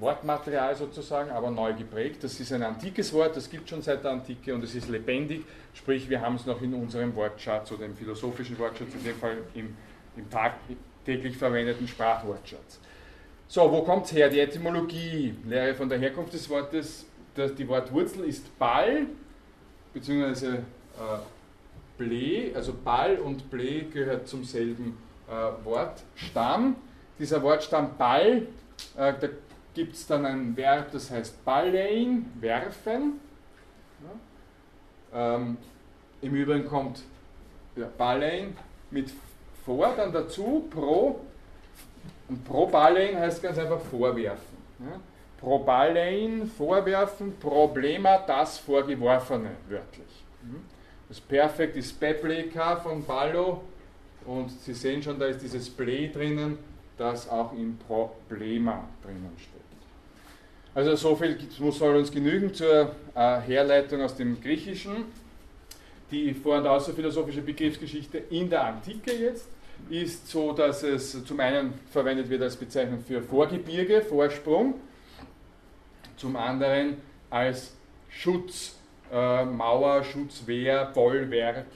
Wortmaterial sozusagen, aber neu geprägt. Das ist ein antikes Wort, das gibt schon seit der Antike und es ist lebendig, sprich wir haben es noch in unserem Wortschatz oder im philosophischen Wortschatz, in dem Fall im, im tagtäglich verwendeten Sprachwortschatz. So, wo kommt es her? Die Etymologie, Lehre von der Herkunft des Wortes, das, die Wortwurzel ist Ball, beziehungsweise äh, Ble, also Ball und Ble gehört zum selben äh, Wortstamm. Dieser Wortstamm Ball, äh, da gibt es dann ein Verb, das heißt ballein, werfen. Ja. Ähm, Im Übrigen kommt ja, ballein mit vor, dann dazu pro und Proballein heißt ganz einfach vorwerfen. Ja? Vorwerfen, Problema, das Vorgeworfene, wörtlich. Mhm. Das Perfekt ist Pepleka von Ballo und Sie sehen schon, da ist dieses Ble drinnen, das auch im Problema drinnen steht. Also so viel soll uns genügen zur äh, Herleitung aus dem Griechischen. Die vor- und außerphilosophische Begriffsgeschichte in der Antike jetzt ist so, dass es zum einen verwendet wird als Bezeichnung für Vorgebirge, Vorsprung, zum anderen als Schutzmauer, äh, Schutzwehr, Bollwerk,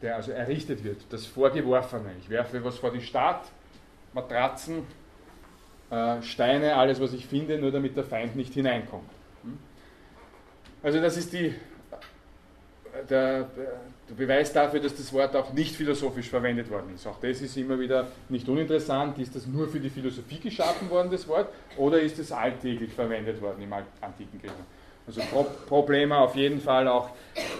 der also errichtet wird, das Vorgeworfene. Ich werfe was vor die Stadt, Matratzen, äh, Steine, alles was ich finde, nur damit der Feind nicht hineinkommt. Hm? Also das ist die, der, der Beweis dafür, dass das Wort auch nicht philosophisch verwendet worden ist. Auch das ist immer wieder nicht uninteressant. Ist das nur für die Philosophie geschaffen worden, das Wort, oder ist es alltäglich verwendet worden im antiken Griechenland? Also Pro Probleme auf jeden Fall auch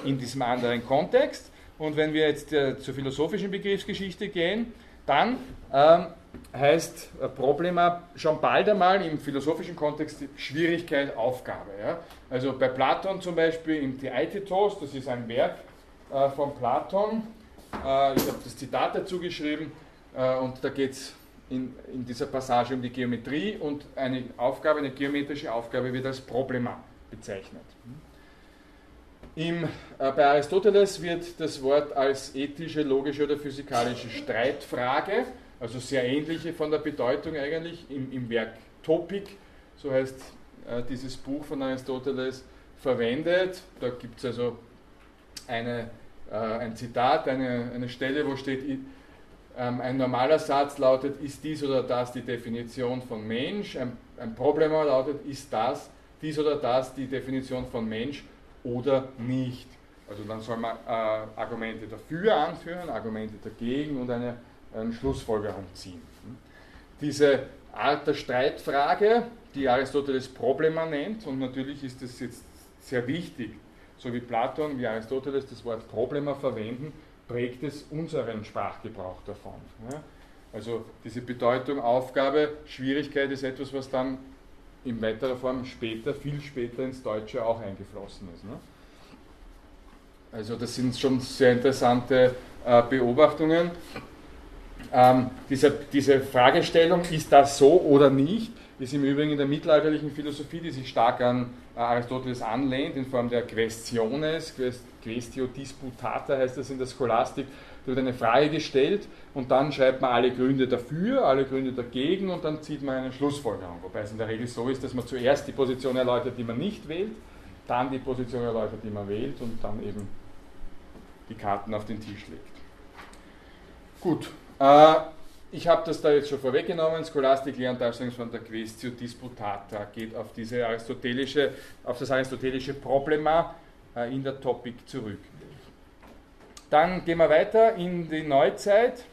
in diesem anderen Kontext. Und wenn wir jetzt äh, zur philosophischen Begriffsgeschichte gehen, dann ähm, heißt äh, Problema schon bald einmal im philosophischen Kontext Schwierigkeit, Aufgabe. Ja? Also bei Platon zum Beispiel im Theaitetos, das ist ein Werk äh, von Platon, äh, ich habe das Zitat dazu geschrieben, äh, und da geht es in, in dieser Passage um die Geometrie und eine Aufgabe, eine geometrische Aufgabe wird als Problema bezeichnet. Im, bei Aristoteles wird das Wort als ethische, logische oder physikalische Streitfrage, also sehr ähnliche von der Bedeutung eigentlich, im, im Werk Topik, so heißt dieses Buch von Aristoteles, verwendet. Da gibt es also eine, äh, ein Zitat, eine, eine Stelle, wo steht, ähm, ein normaler Satz lautet, ist dies oder das die Definition von Mensch? Ein, ein Problem lautet, ist das, dies oder das die Definition von Mensch? oder nicht. Also dann soll man äh, Argumente dafür anführen, Argumente dagegen und eine, eine Schlussfolgerung ziehen. Diese Art der Streitfrage, die Aristoteles Problema nennt, und natürlich ist es jetzt sehr wichtig, so wie Platon, wie Aristoteles das Wort Problema verwenden, prägt es unseren Sprachgebrauch davon. Also diese Bedeutung, Aufgabe, Schwierigkeit ist etwas, was dann in weiterer Form später, viel später ins Deutsche auch eingeflossen ist. Ne? Also das sind schon sehr interessante äh, Beobachtungen. Ähm, diese, diese Fragestellung, ist das so oder nicht, ist im Übrigen in der mittelalterlichen Philosophie, die sich stark an äh, Aristoteles anlehnt, in Form der Questiones, Questio Disputata heißt das in der Scholastik, da wird eine Frage gestellt und dann schreibt man alle Gründe dafür, alle Gründe dagegen und dann zieht man eine Schlussfolgerung. Wobei es in der Regel so ist, dass man zuerst die Position erläutert, die man nicht wählt, dann die Position erläutert, die man wählt und dann eben die Karten auf den Tisch legt. Gut, äh, ich habe das da jetzt schon vorweggenommen. Scholastik lernt also von der Questio Disputata, geht auf, diese aristotelische, auf das aristotelische Problema äh, in der Topic zurück. Dann gehen wir weiter in die Neuzeit.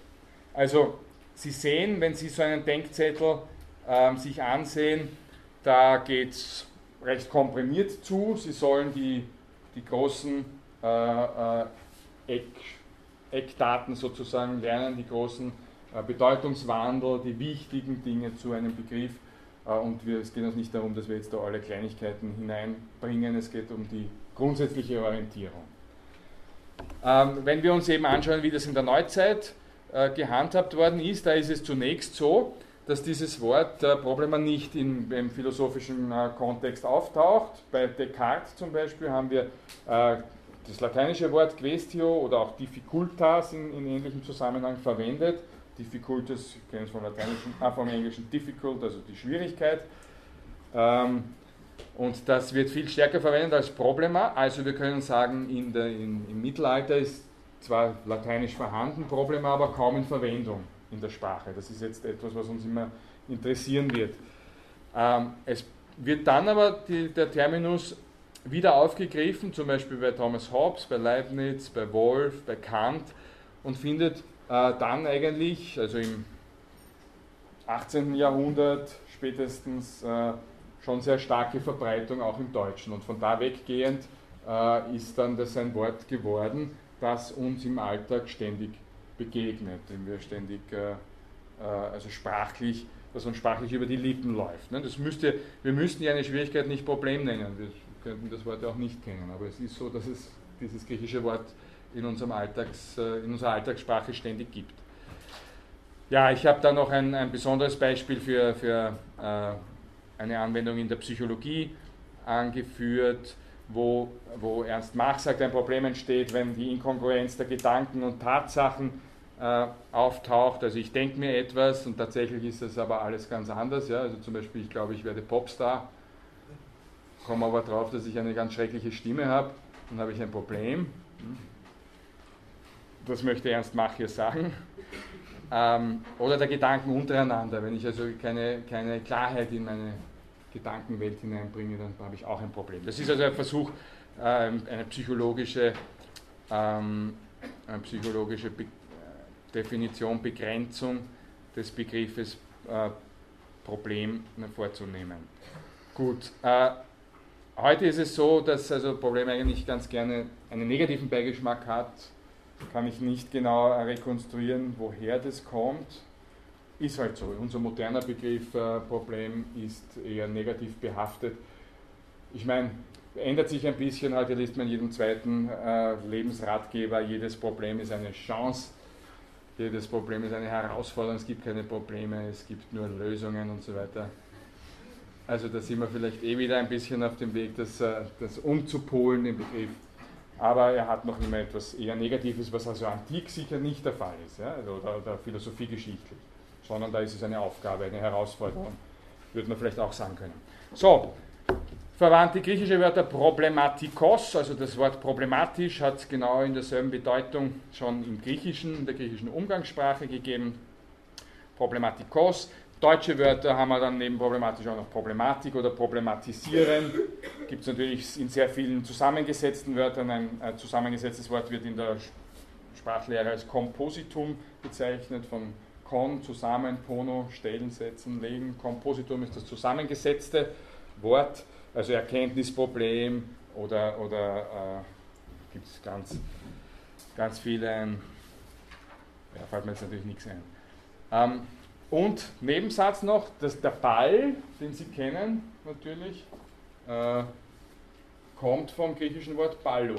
Also Sie sehen, wenn Sie so einen Denkzettel äh, sich ansehen, da geht es recht komprimiert zu. Sie sollen die, die großen äh, äh, Eck, Eckdaten sozusagen lernen, die großen Bedeutungswandel, die wichtigen Dinge zu einem Begriff. Äh, und wir, es geht uns nicht darum, dass wir jetzt da alle Kleinigkeiten hineinbringen, es geht um die grundsätzliche Orientierung. Ähm, wenn wir uns eben anschauen, wie das in der Neuzeit äh, gehandhabt worden ist, da ist es zunächst so, dass dieses Wort äh, Problema nicht in, im philosophischen äh, Kontext auftaucht. Bei Descartes zum Beispiel haben wir äh, das lateinische Wort questio oder auch difficultas in, in ähnlichem Zusammenhang verwendet. Difficultas, kennen es vom Lateinischen, ah, vom Englischen difficult, also die Schwierigkeit. Ähm, und das wird viel stärker verwendet als Problema. Also wir können sagen, in der, in, im Mittelalter ist zwar lateinisch vorhanden, Problema, aber kaum in Verwendung in der Sprache. Das ist jetzt etwas, was uns immer interessieren wird. Ähm, es wird dann aber die, der Terminus wieder aufgegriffen, zum Beispiel bei Thomas Hobbes, bei Leibniz, bei Wolf, bei Kant und findet dann eigentlich, also im 18. Jahrhundert spätestens, äh, schon sehr starke Verbreitung auch im Deutschen. Und von da weggehend äh, ist dann das ein Wort geworden, das uns im Alltag ständig begegnet, dem wir ständig, äh, äh, also sprachlich, das uns sprachlich über die Lippen läuft. Ne? Das müsste, wir müssten ja eine Schwierigkeit nicht Problem nennen, wir könnten das Wort ja auch nicht kennen, aber es ist so, dass es dieses griechische Wort in, unserem Alltags, äh, in unserer Alltagssprache ständig gibt. Ja, ich habe da noch ein, ein besonderes Beispiel für, für äh, eine Anwendung in der Psychologie angeführt, wo, wo Ernst Mach sagt, ein Problem entsteht, wenn die Inkongruenz der Gedanken und Tatsachen äh, auftaucht. Also ich denke mir etwas und tatsächlich ist das aber alles ganz anders. Ja? Also zum Beispiel, ich glaube, ich werde Popstar, komme aber drauf, dass ich eine ganz schreckliche Stimme habe, dann habe ich ein Problem. Das möchte Ernst Mach hier sagen. Ähm, oder der Gedanken untereinander, wenn ich also keine, keine Klarheit in meine Gedankenwelt hineinbringe, dann habe ich auch ein Problem. Das ist also ein Versuch, ähm, eine psychologische, ähm, eine psychologische Be Definition, Begrenzung des Begriffes äh, Problem vorzunehmen. Gut, äh, heute ist es so, dass also Problem eigentlich ganz gerne einen negativen Beigeschmack hat. Kann ich nicht genau rekonstruieren, woher das kommt ist halt so. Unser moderner Begriff äh, Problem ist eher negativ behaftet. Ich meine, ändert sich ein bisschen, heute liest man jedem zweiten äh, Lebensratgeber, jedes Problem ist eine Chance. jedes Problem ist eine Herausforderung, es gibt keine Probleme, es gibt nur Lösungen und so weiter. Also da sind wir vielleicht eh wieder ein bisschen auf dem Weg, das, äh, das umzupolen, den Begriff. Aber er hat noch immer etwas eher Negatives, was also antik sicher nicht der Fall ist, ja? Also, oder, oder philosophiegeschichtlich, sondern da ist es eine Aufgabe, eine Herausforderung, würde man vielleicht auch sagen können. So, verwandte griechische Wörter problematikos, also das Wort problematisch hat es genau in derselben Bedeutung schon im Griechischen, in der griechischen Umgangssprache gegeben. Problematikos. Deutsche Wörter haben wir dann neben problematisch auch noch Problematik oder problematisieren. Gibt es natürlich in sehr vielen zusammengesetzten Wörtern. Ein, ein zusammengesetztes Wort wird in der Sprachlehre als Kompositum bezeichnet, von Kon, zusammen, Pono, stellen, setzen, legen. Kompositum ist das zusammengesetzte Wort also Erkenntnisproblem oder, oder äh, gibt es ganz, ganz viele, ja, fällt mir jetzt natürlich nichts ein. Ähm, und Nebensatz noch, dass der Ball, den Sie kennen natürlich, äh, kommt vom griechischen Wort Ballo.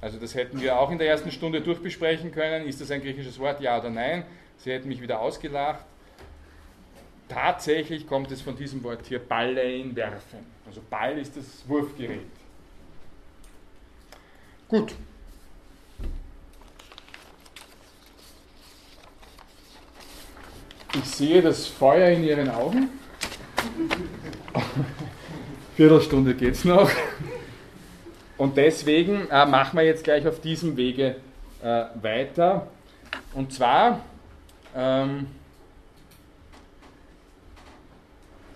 Also das hätten wir auch in der ersten Stunde durchbesprechen können. Ist das ein griechisches Wort, ja oder nein? Sie hätten mich wieder ausgelacht. Tatsächlich kommt es von diesem Wort hier Ballein werfen. Also Ball ist das Wurfgerät. Gut. Ich sehe das Feuer in Ihren Augen. Viertelstunde geht es noch. Und deswegen äh, machen wir jetzt gleich auf diesem Wege äh, weiter. Und zwar ähm,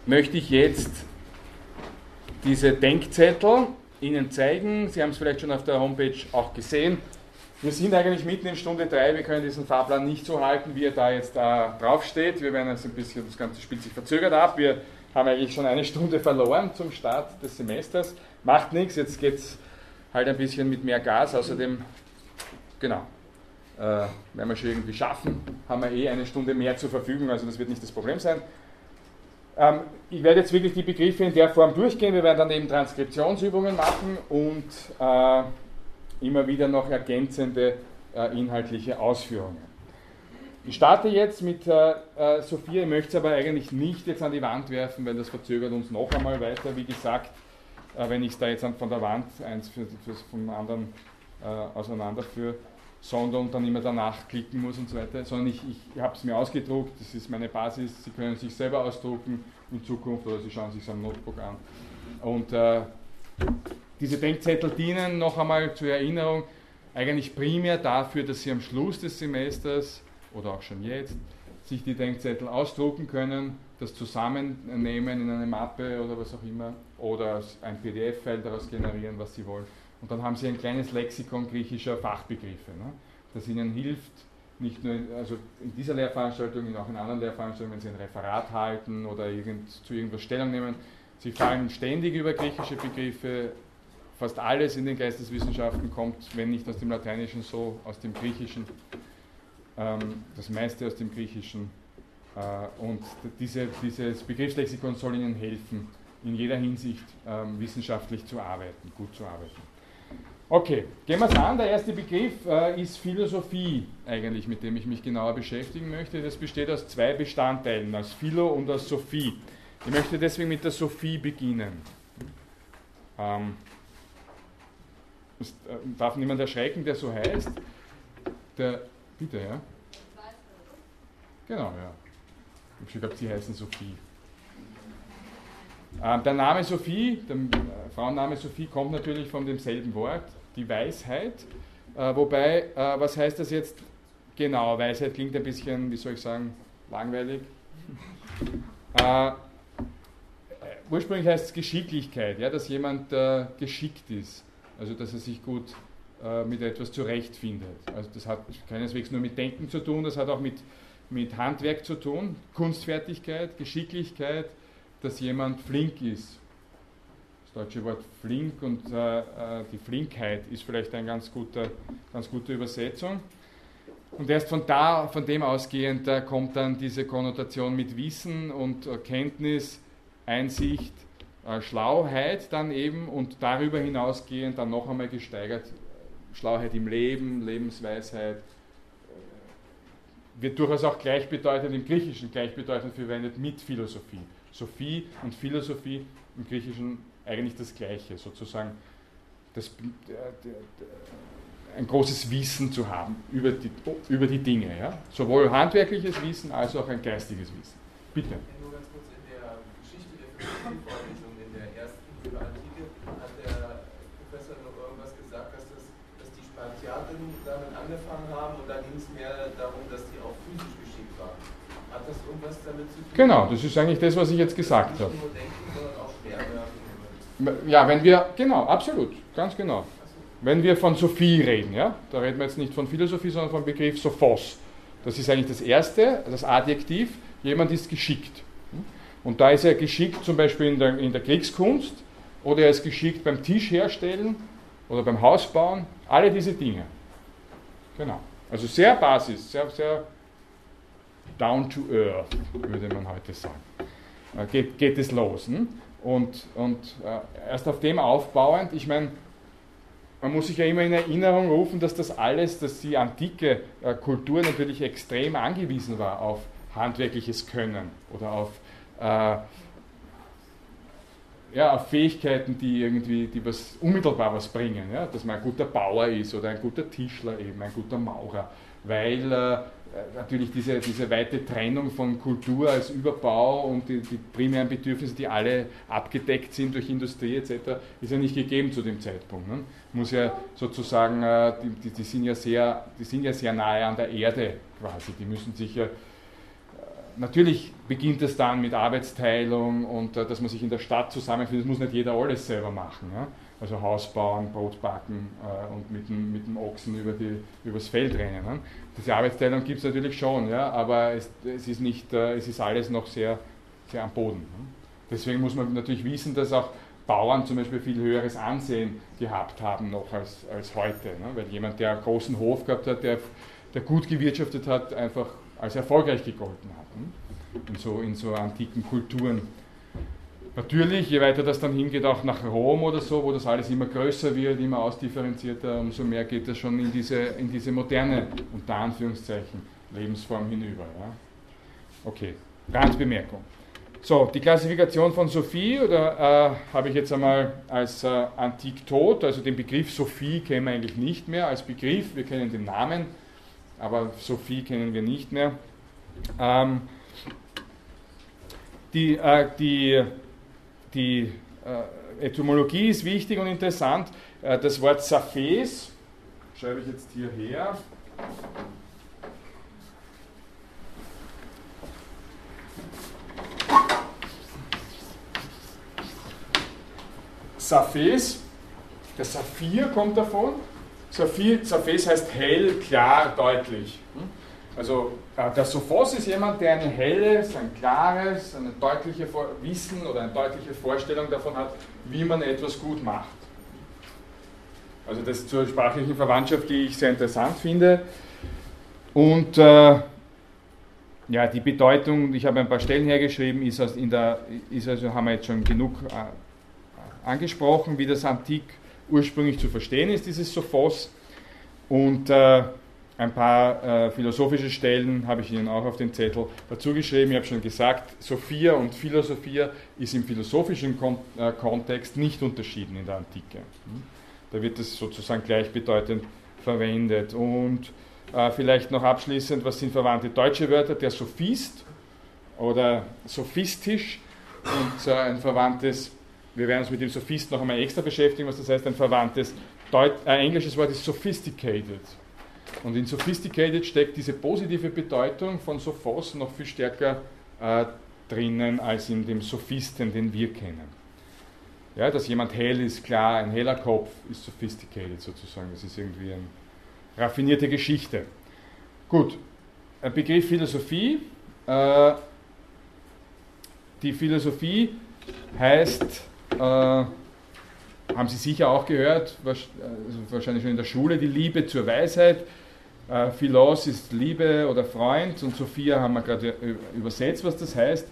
möchte ich jetzt diese Denkzettel Ihnen zeigen. Sie haben es vielleicht schon auf der Homepage auch gesehen. Wir sind eigentlich mitten in Stunde 3. Wir können diesen Fahrplan nicht so halten, wie er da jetzt da drauf steht. Wir werden jetzt ein bisschen, das ganze spielt sich verzögert ab. Wir haben eigentlich schon eine Stunde verloren zum Start des Semesters. Macht nichts, jetzt geht es halt ein bisschen mit mehr Gas. Außerdem, genau, äh, werden wir schon irgendwie schaffen, haben wir eh eine Stunde mehr zur Verfügung, also das wird nicht das Problem sein. Ähm, ich werde jetzt wirklich die Begriffe in der Form durchgehen. Wir werden dann eben Transkriptionsübungen machen und äh, immer wieder noch ergänzende äh, inhaltliche Ausführungen. Ich starte jetzt mit äh, äh Sophia, ich möchte es aber eigentlich nicht jetzt an die Wand werfen, weil das verzögert uns noch einmal weiter. Wie gesagt, äh, wenn ich es da jetzt von der Wand eins für, für, vom anderen äh, auseinanderführe, sondern dann immer danach klicken muss und so weiter, sondern ich, ich habe es mir ausgedruckt, das ist meine Basis, Sie können sich selber ausdrucken in Zukunft oder Sie schauen sich sein Notebook an. Und diese Denkzettel dienen noch einmal zur Erinnerung eigentlich primär dafür, dass Sie am Schluss des Semesters oder auch schon jetzt sich die Denkzettel ausdrucken können, das zusammennehmen in eine Mappe oder was auch immer oder ein PDF-File daraus generieren, was Sie wollen und dann haben Sie ein kleines Lexikon griechischer Fachbegriffe, ne, das Ihnen hilft, nicht nur also in dieser Lehrveranstaltung, auch in anderen Lehrveranstaltungen, wenn Sie ein Referat halten oder irgend, zu irgendwas Stellung nehmen. Sie fallen ständig über griechische Begriffe. Fast alles in den Geisteswissenschaften kommt, wenn nicht aus dem Lateinischen, so aus dem Griechischen. Ähm, das meiste aus dem Griechischen. Äh, und diese, dieses Begriffslexikon soll Ihnen helfen, in jeder Hinsicht ähm, wissenschaftlich zu arbeiten, gut zu arbeiten. Okay, gehen wir es an. Der erste Begriff äh, ist Philosophie, eigentlich, mit dem ich mich genauer beschäftigen möchte. Das besteht aus zwei Bestandteilen, aus Philo und aus Sophie. Ich möchte deswegen mit der Sophie beginnen. Ähm, es äh, darf niemand erschrecken, der so heißt. Der, bitte, ja? Genau, ja. Ich gedacht, Sie heißen Sophie. Ähm, der Name Sophie, der äh, Frauenname Sophie, kommt natürlich von demselben Wort, die Weisheit. Äh, wobei, was heißt das jetzt genau? Weisheit klingt ein bisschen, wie soll ich sagen, langweilig. ursprünglich heißt es Geschicklichkeit, ja, dass jemand geschickt ist, also dass er sich gut mit etwas zurechtfindet. Also das hat keineswegs nur mit Denken zu tun, das hat auch mit, mit Handwerk zu tun, Kunstfertigkeit, Geschicklichkeit, dass jemand flink ist. Das deutsche Wort flink und äh, äh, die Flinkheit ist vielleicht eine ganz gute, ganz gute Übersetzung. Und erst von da, von dem ausgehend, da kommt dann diese Konnotation mit Wissen und äh, Kenntnis, Einsicht, äh, Schlauheit dann eben und darüber hinausgehend dann noch einmal gesteigert Schlauheit im Leben, Lebensweisheit, wird durchaus auch gleichbedeutend im Griechischen gleichbedeutend verwendet mit Philosophie. Sophie und Philosophie im Griechischen eigentlich das Gleiche, sozusagen das, ein großes Wissen zu haben über die, über die Dinge. Ja? Sowohl handwerkliches Wissen als auch ein geistiges Wissen. Bitte. Nur ganz kurz in der Geschichte der Philosophievorlesung, in der ersten für Antike, hat der Professor noch irgendwas gesagt, dass, das, dass die Spartiaten damit angefangen haben und da ging es mehr darum, dass die auch physisch geschickt waren. Hat das irgendwas damit zu tun? Genau, das ist eigentlich das, was ich jetzt gesagt habe. Ja, wenn wir, genau, absolut, ganz genau. Wenn wir von Sophie reden, ja, da reden wir jetzt nicht von Philosophie, sondern vom Begriff Sophos. Das ist eigentlich das erste, das Adjektiv, jemand ist geschickt. Und da ist er geschickt zum Beispiel in der, in der Kriegskunst oder er ist geschickt beim Tisch herstellen oder beim Hausbauen, alle diese Dinge. Genau. Also sehr Basis, sehr, sehr down to earth, würde man heute sagen. Äh, geht, geht es los. Hm? Und, und äh, erst auf dem aufbauend, ich meine, man muss sich ja immer in Erinnerung rufen, dass das alles, dass die antike äh, Kultur natürlich extrem angewiesen war auf handwerkliches Können oder auf, äh, ja, auf Fähigkeiten, die irgendwie die was unmittelbar was bringen. Ja? Dass man ein guter Bauer ist oder ein guter Tischler eben, ein guter Maurer. Weil äh, natürlich diese, diese weite Trennung von Kultur als Überbau und die, die, primären Bedürfnisse, die alle abgedeckt sind durch Industrie etc., ist ja nicht gegeben zu dem Zeitpunkt. Ne? Muss ja sozusagen, äh, die, die, sind ja sehr, die sind ja sehr nahe an der Erde quasi. Die müssen sich ja, äh, natürlich beginnt es dann mit Arbeitsteilung und äh, dass man sich in der Stadt zusammenfindet, das muss nicht jeder alles selber machen. Ja? also Haus bauen, Brot backen äh, und mit dem, mit dem Ochsen über die, übers Feld rennen. Ne? Diese Arbeitsteilung gibt es natürlich schon, ja, aber es, es, ist nicht, äh, es ist alles noch sehr, sehr am Boden. Ne? Deswegen muss man natürlich wissen, dass auch Bauern zum Beispiel viel höheres Ansehen gehabt haben noch als, als heute. Ne? Weil jemand, der einen großen Hof gehabt hat, der, der gut gewirtschaftet hat, einfach als erfolgreich gegolten hat. Ne? In, so, in so antiken Kulturen Natürlich, je weiter das dann hingeht, auch nach Rom oder so, wo das alles immer größer wird, immer ausdifferenzierter, umso mehr geht das schon in diese, in diese moderne, unter Anführungszeichen, Lebensform hinüber. Ja. Okay, Randbemerkung. So, die Klassifikation von Sophie oder äh, habe ich jetzt einmal als äh, antik tot, also den Begriff Sophie kennen wir eigentlich nicht mehr als Begriff, wir kennen den Namen, aber Sophie kennen wir nicht mehr. Ähm, die, äh, die die äh, Etymologie ist wichtig und interessant. Äh, das Wort Saphes, schreibe ich jetzt hierher. Saphes, der Saphir kommt davon. Saphir, Saphes heißt hell, klar, deutlich. Also äh, der Sophos ist jemand, der ein helles, ein klares, eine deutliche Wissen oder eine deutliche Vorstellung davon hat, wie man etwas gut macht. Also das zur sprachlichen Verwandtschaft, die ich sehr interessant finde. Und äh, ja, die Bedeutung, ich habe ein paar Stellen hergeschrieben, ist, in der, ist also, haben wir jetzt schon genug äh, angesprochen, wie das Antik ursprünglich zu verstehen ist, dieses Sophos. Und äh, ein paar äh, philosophische Stellen habe ich Ihnen auch auf den Zettel dazu geschrieben. Ich habe schon gesagt, Sophia und Philosophia ist im philosophischen Kon äh, Kontext nicht unterschieden in der Antike. Hm? Da wird es sozusagen gleichbedeutend verwendet. Und äh, vielleicht noch abschließend, was sind verwandte deutsche Wörter? Der Sophist oder sophistisch und äh, ein verwandtes, wir werden uns mit dem Sophist noch einmal extra beschäftigen, was das heißt, ein verwandtes Deut äh, englisches Wort ist sophisticated. Und in sophisticated steckt diese positive Bedeutung von Sophos noch viel stärker äh, drinnen als in dem Sophisten, den wir kennen. Ja, dass jemand hell ist, klar, ein heller Kopf ist sophisticated sozusagen. Das ist irgendwie eine raffinierte Geschichte. Gut, ein Begriff Philosophie. Äh, die Philosophie heißt, äh, haben Sie sicher auch gehört, also wahrscheinlich schon in der Schule, die Liebe zur Weisheit. Äh, Philos ist Liebe oder Freund und Sophia haben wir gerade übersetzt, was das heißt.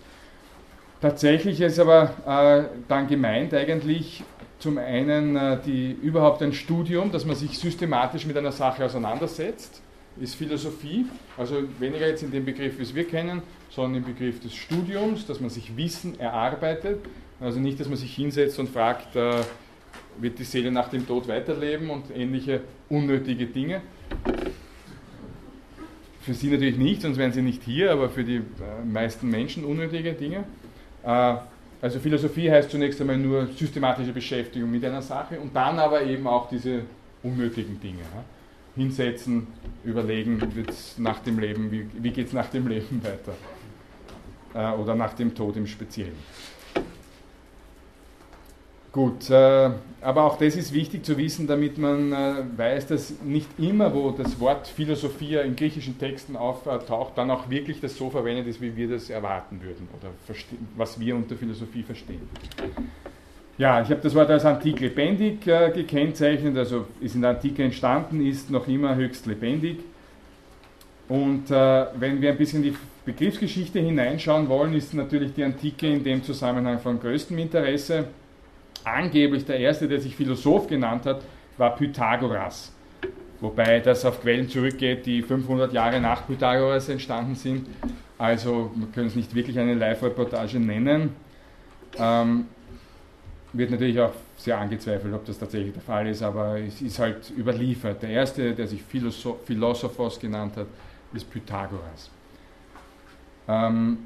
Tatsächlich ist aber äh, dann gemeint eigentlich zum einen äh, die, überhaupt ein Studium, dass man sich systematisch mit einer Sache auseinandersetzt. ist Philosophie, also weniger jetzt in dem Begriff, wie es wir kennen, sondern im Begriff des Studiums, dass man sich Wissen erarbeitet. Also nicht, dass man sich hinsetzt und fragt, äh, wird die Seele nach dem Tod weiterleben und ähnliche unnötige Dinge. Für sie natürlich nicht, sonst wären sie nicht hier, aber für die äh, meisten Menschen unnötige Dinge. Äh, also Philosophie heißt zunächst einmal nur systematische Beschäftigung mit einer Sache und dann aber eben auch diese unnötigen Dinge. Hinsetzen, überlegen, wird's nach dem Leben, wie, wie geht es nach dem Leben weiter? Äh, oder nach dem Tod im Speziellen. Gut, äh, aber auch das ist wichtig zu wissen, damit man äh, weiß, dass nicht immer, wo das Wort Philosophie in griechischen Texten auftaucht, dann auch wirklich das so verwendet ist, wie wir das erwarten würden oder was wir unter Philosophie verstehen. Ja, ich habe das Wort als antik lebendig äh, gekennzeichnet, also ist in der Antike entstanden, ist noch immer höchst lebendig. Und wenn wir ein bisschen in die Begriffsgeschichte hineinschauen wollen, ist natürlich die Antike in dem Zusammenhang von größtem Interesse angeblich der erste, der sich Philosoph genannt hat, war Pythagoras. Wobei das auf Quellen zurückgeht, die 500 Jahre nach Pythagoras entstanden sind. Also man kann es nicht wirklich eine Live-Reportage nennen. Ähm, wird natürlich auch sehr angezweifelt, ob das tatsächlich der Fall ist, aber es ist halt überliefert. Der erste, der sich Philosophos genannt hat, ist Pythagoras. Ähm,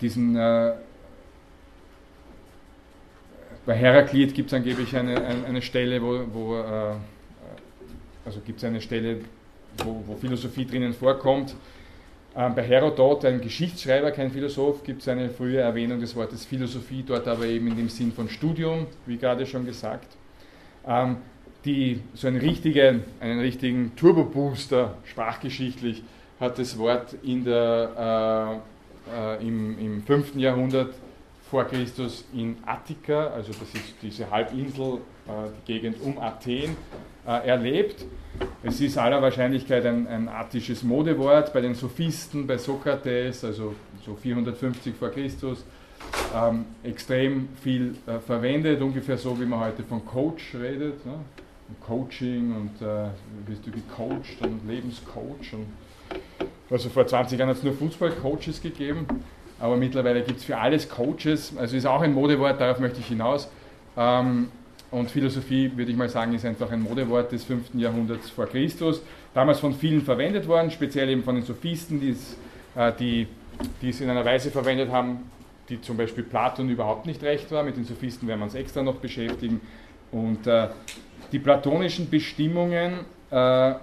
diesen äh, bei Heraklit gibt es angeblich eine, eine, Stelle, wo, wo äh, also gibt es eine Stelle, wo, wo, Philosophie drinnen vorkommt. Ähm, bei Herodot, ein Geschichtsschreiber, kein Philosoph, gibt es eine frühe Erwähnung des Wortes Philosophie, dort aber eben in dem Sinn von Studium, wie gerade schon gesagt. Ähm, die, so einen richtigen, einen richtigen Turbo-Booster, sprachgeschichtlich, hat das Wort in der, äh, äh, im, im 5. Jahrhundert vor Christus in Attika, also das ist diese Halbinsel, äh, die Gegend um Athen, äh, erlebt. Es ist aller Wahrscheinlichkeit ein, ein attisches Modewort bei den Sophisten, bei Sokrates, also so 450 vor Christus, ähm, extrem viel äh, verwendet, ungefähr so wie man heute von Coach redet. Ne? Coaching und äh, wirst du gecoacht und Lebenscoach. Und also vor 20 Jahren hat es nur Fußballcoaches gegeben aber mittlerweile gibt es für alles Coaches, also ist auch ein Modewort, darauf möchte ich hinaus. Ähm, und Philosophie, würde ich mal sagen, ist einfach ein Modewort des 5. Jahrhunderts vor Christus, damals von vielen verwendet worden, speziell eben von den Sophisten, äh, die, es in einer Weise verwendet haben, die zum Beispiel Platon überhaupt nicht recht war. Mit den Sophisten werden wir uns extra noch beschäftigen. Und äh, die platonischen Bestimmungen äh,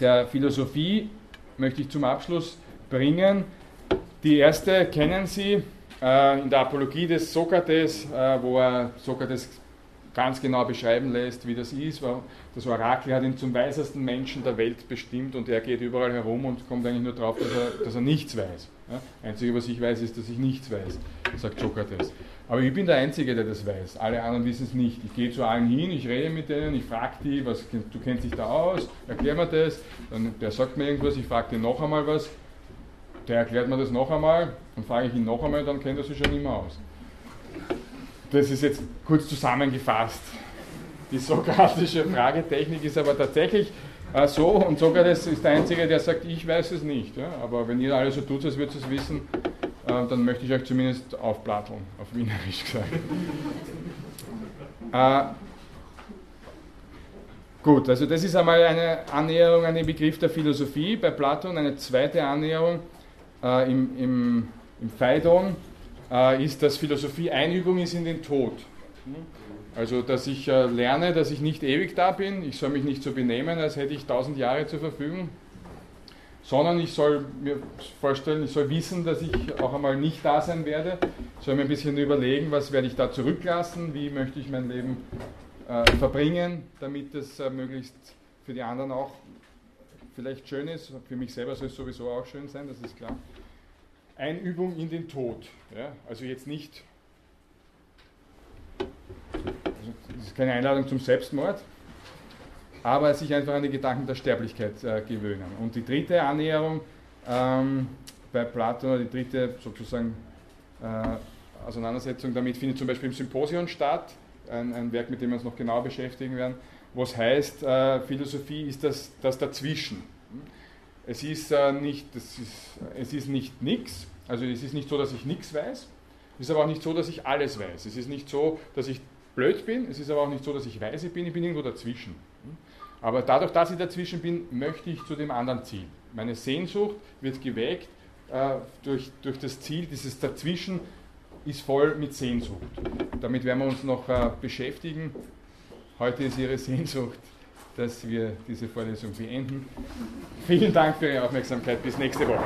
der Philosophie möchte ich zum Abschluss bringen. Die erste kennen Sie äh, in der Apologie des Sokrates, äh, wo er Sokrates ganz genau beschreiben lässt, wie das ist. Das Orakel hat ihn zum weisesten Menschen der Welt bestimmt und er geht überall herum und kommt eigentlich nur darauf, dass er, dass er nichts weiß. Ja? Einzige, was ich weiß, ist, dass ich nichts weiß, sagt Sokrates. Aber ich bin der Einzige, der das weiß. Alle anderen wissen es nicht. Ich gehe zu allen hin, ich rede mit denen, ich frage die, was, du kennst dich da aus, erklär mir das. Dann, der sagt mir irgendwas, ich frage den noch einmal was der erklärt mir das noch einmal, dann frage ich ihn noch einmal, dann kennt er sich schon immer aus. Das ist jetzt kurz zusammengefasst. Die sokratische Fragetechnik ist aber tatsächlich äh, so und Sokrates ist der Einzige, der sagt, ich weiß es nicht. Ja? Aber wenn ihr alle so tut, als würdet ihr es wissen, äh, dann möchte ich euch zumindest aufplatteln, auf Wienerisch gesagt. äh, gut, also das ist einmal eine Annäherung an den Begriff der Philosophie bei Platon. Eine zweite Annäherung äh, im, im, im Phaidon äh, ist, dass Philosophie Einübung ist in den Tod. Also, dass ich äh, lerne, dass ich nicht ewig da bin, ich soll mich nicht so benehmen, als hätte ich tausend Jahre zur Verfügung, sondern ich soll mir vorstellen, ich soll wissen, dass ich auch einmal nicht da sein werde, soll mir ein bisschen überlegen, was werde ich da zurücklassen, wie möchte ich mein Leben äh, verbringen, damit es äh, möglichst für die anderen auch vielleicht schön ist, für mich selber soll es sowieso auch schön sein, das ist klar. Einübung in den Tod. Ja? Also jetzt nicht, also das ist keine Einladung zum Selbstmord, aber sich einfach an die Gedanken der Sterblichkeit äh, gewöhnen. Und die dritte Annäherung ähm, bei Platon, die dritte sozusagen äh, Auseinandersetzung damit findet zum Beispiel im Symposion statt, ein, ein Werk, mit dem wir uns noch genauer beschäftigen werden was heißt, äh, Philosophie ist das, das Dazwischen. Es ist, äh, nicht, das ist, es ist nicht nichts, also es ist nicht so, dass ich nichts weiß, es ist aber auch nicht so, dass ich alles weiß. Es ist nicht so, dass ich blöd bin, es ist aber auch nicht so, dass ich weise bin, ich bin irgendwo dazwischen. Aber dadurch, dass ich dazwischen bin, möchte ich zu dem anderen Ziel. Meine Sehnsucht wird geweckt äh, durch, durch das Ziel, dieses Dazwischen ist voll mit Sehnsucht. Damit werden wir uns noch äh, beschäftigen. Heute ist Ihre Sehnsucht, dass wir diese Vorlesung beenden. Vielen Dank für Ihre Aufmerksamkeit. Bis nächste Woche.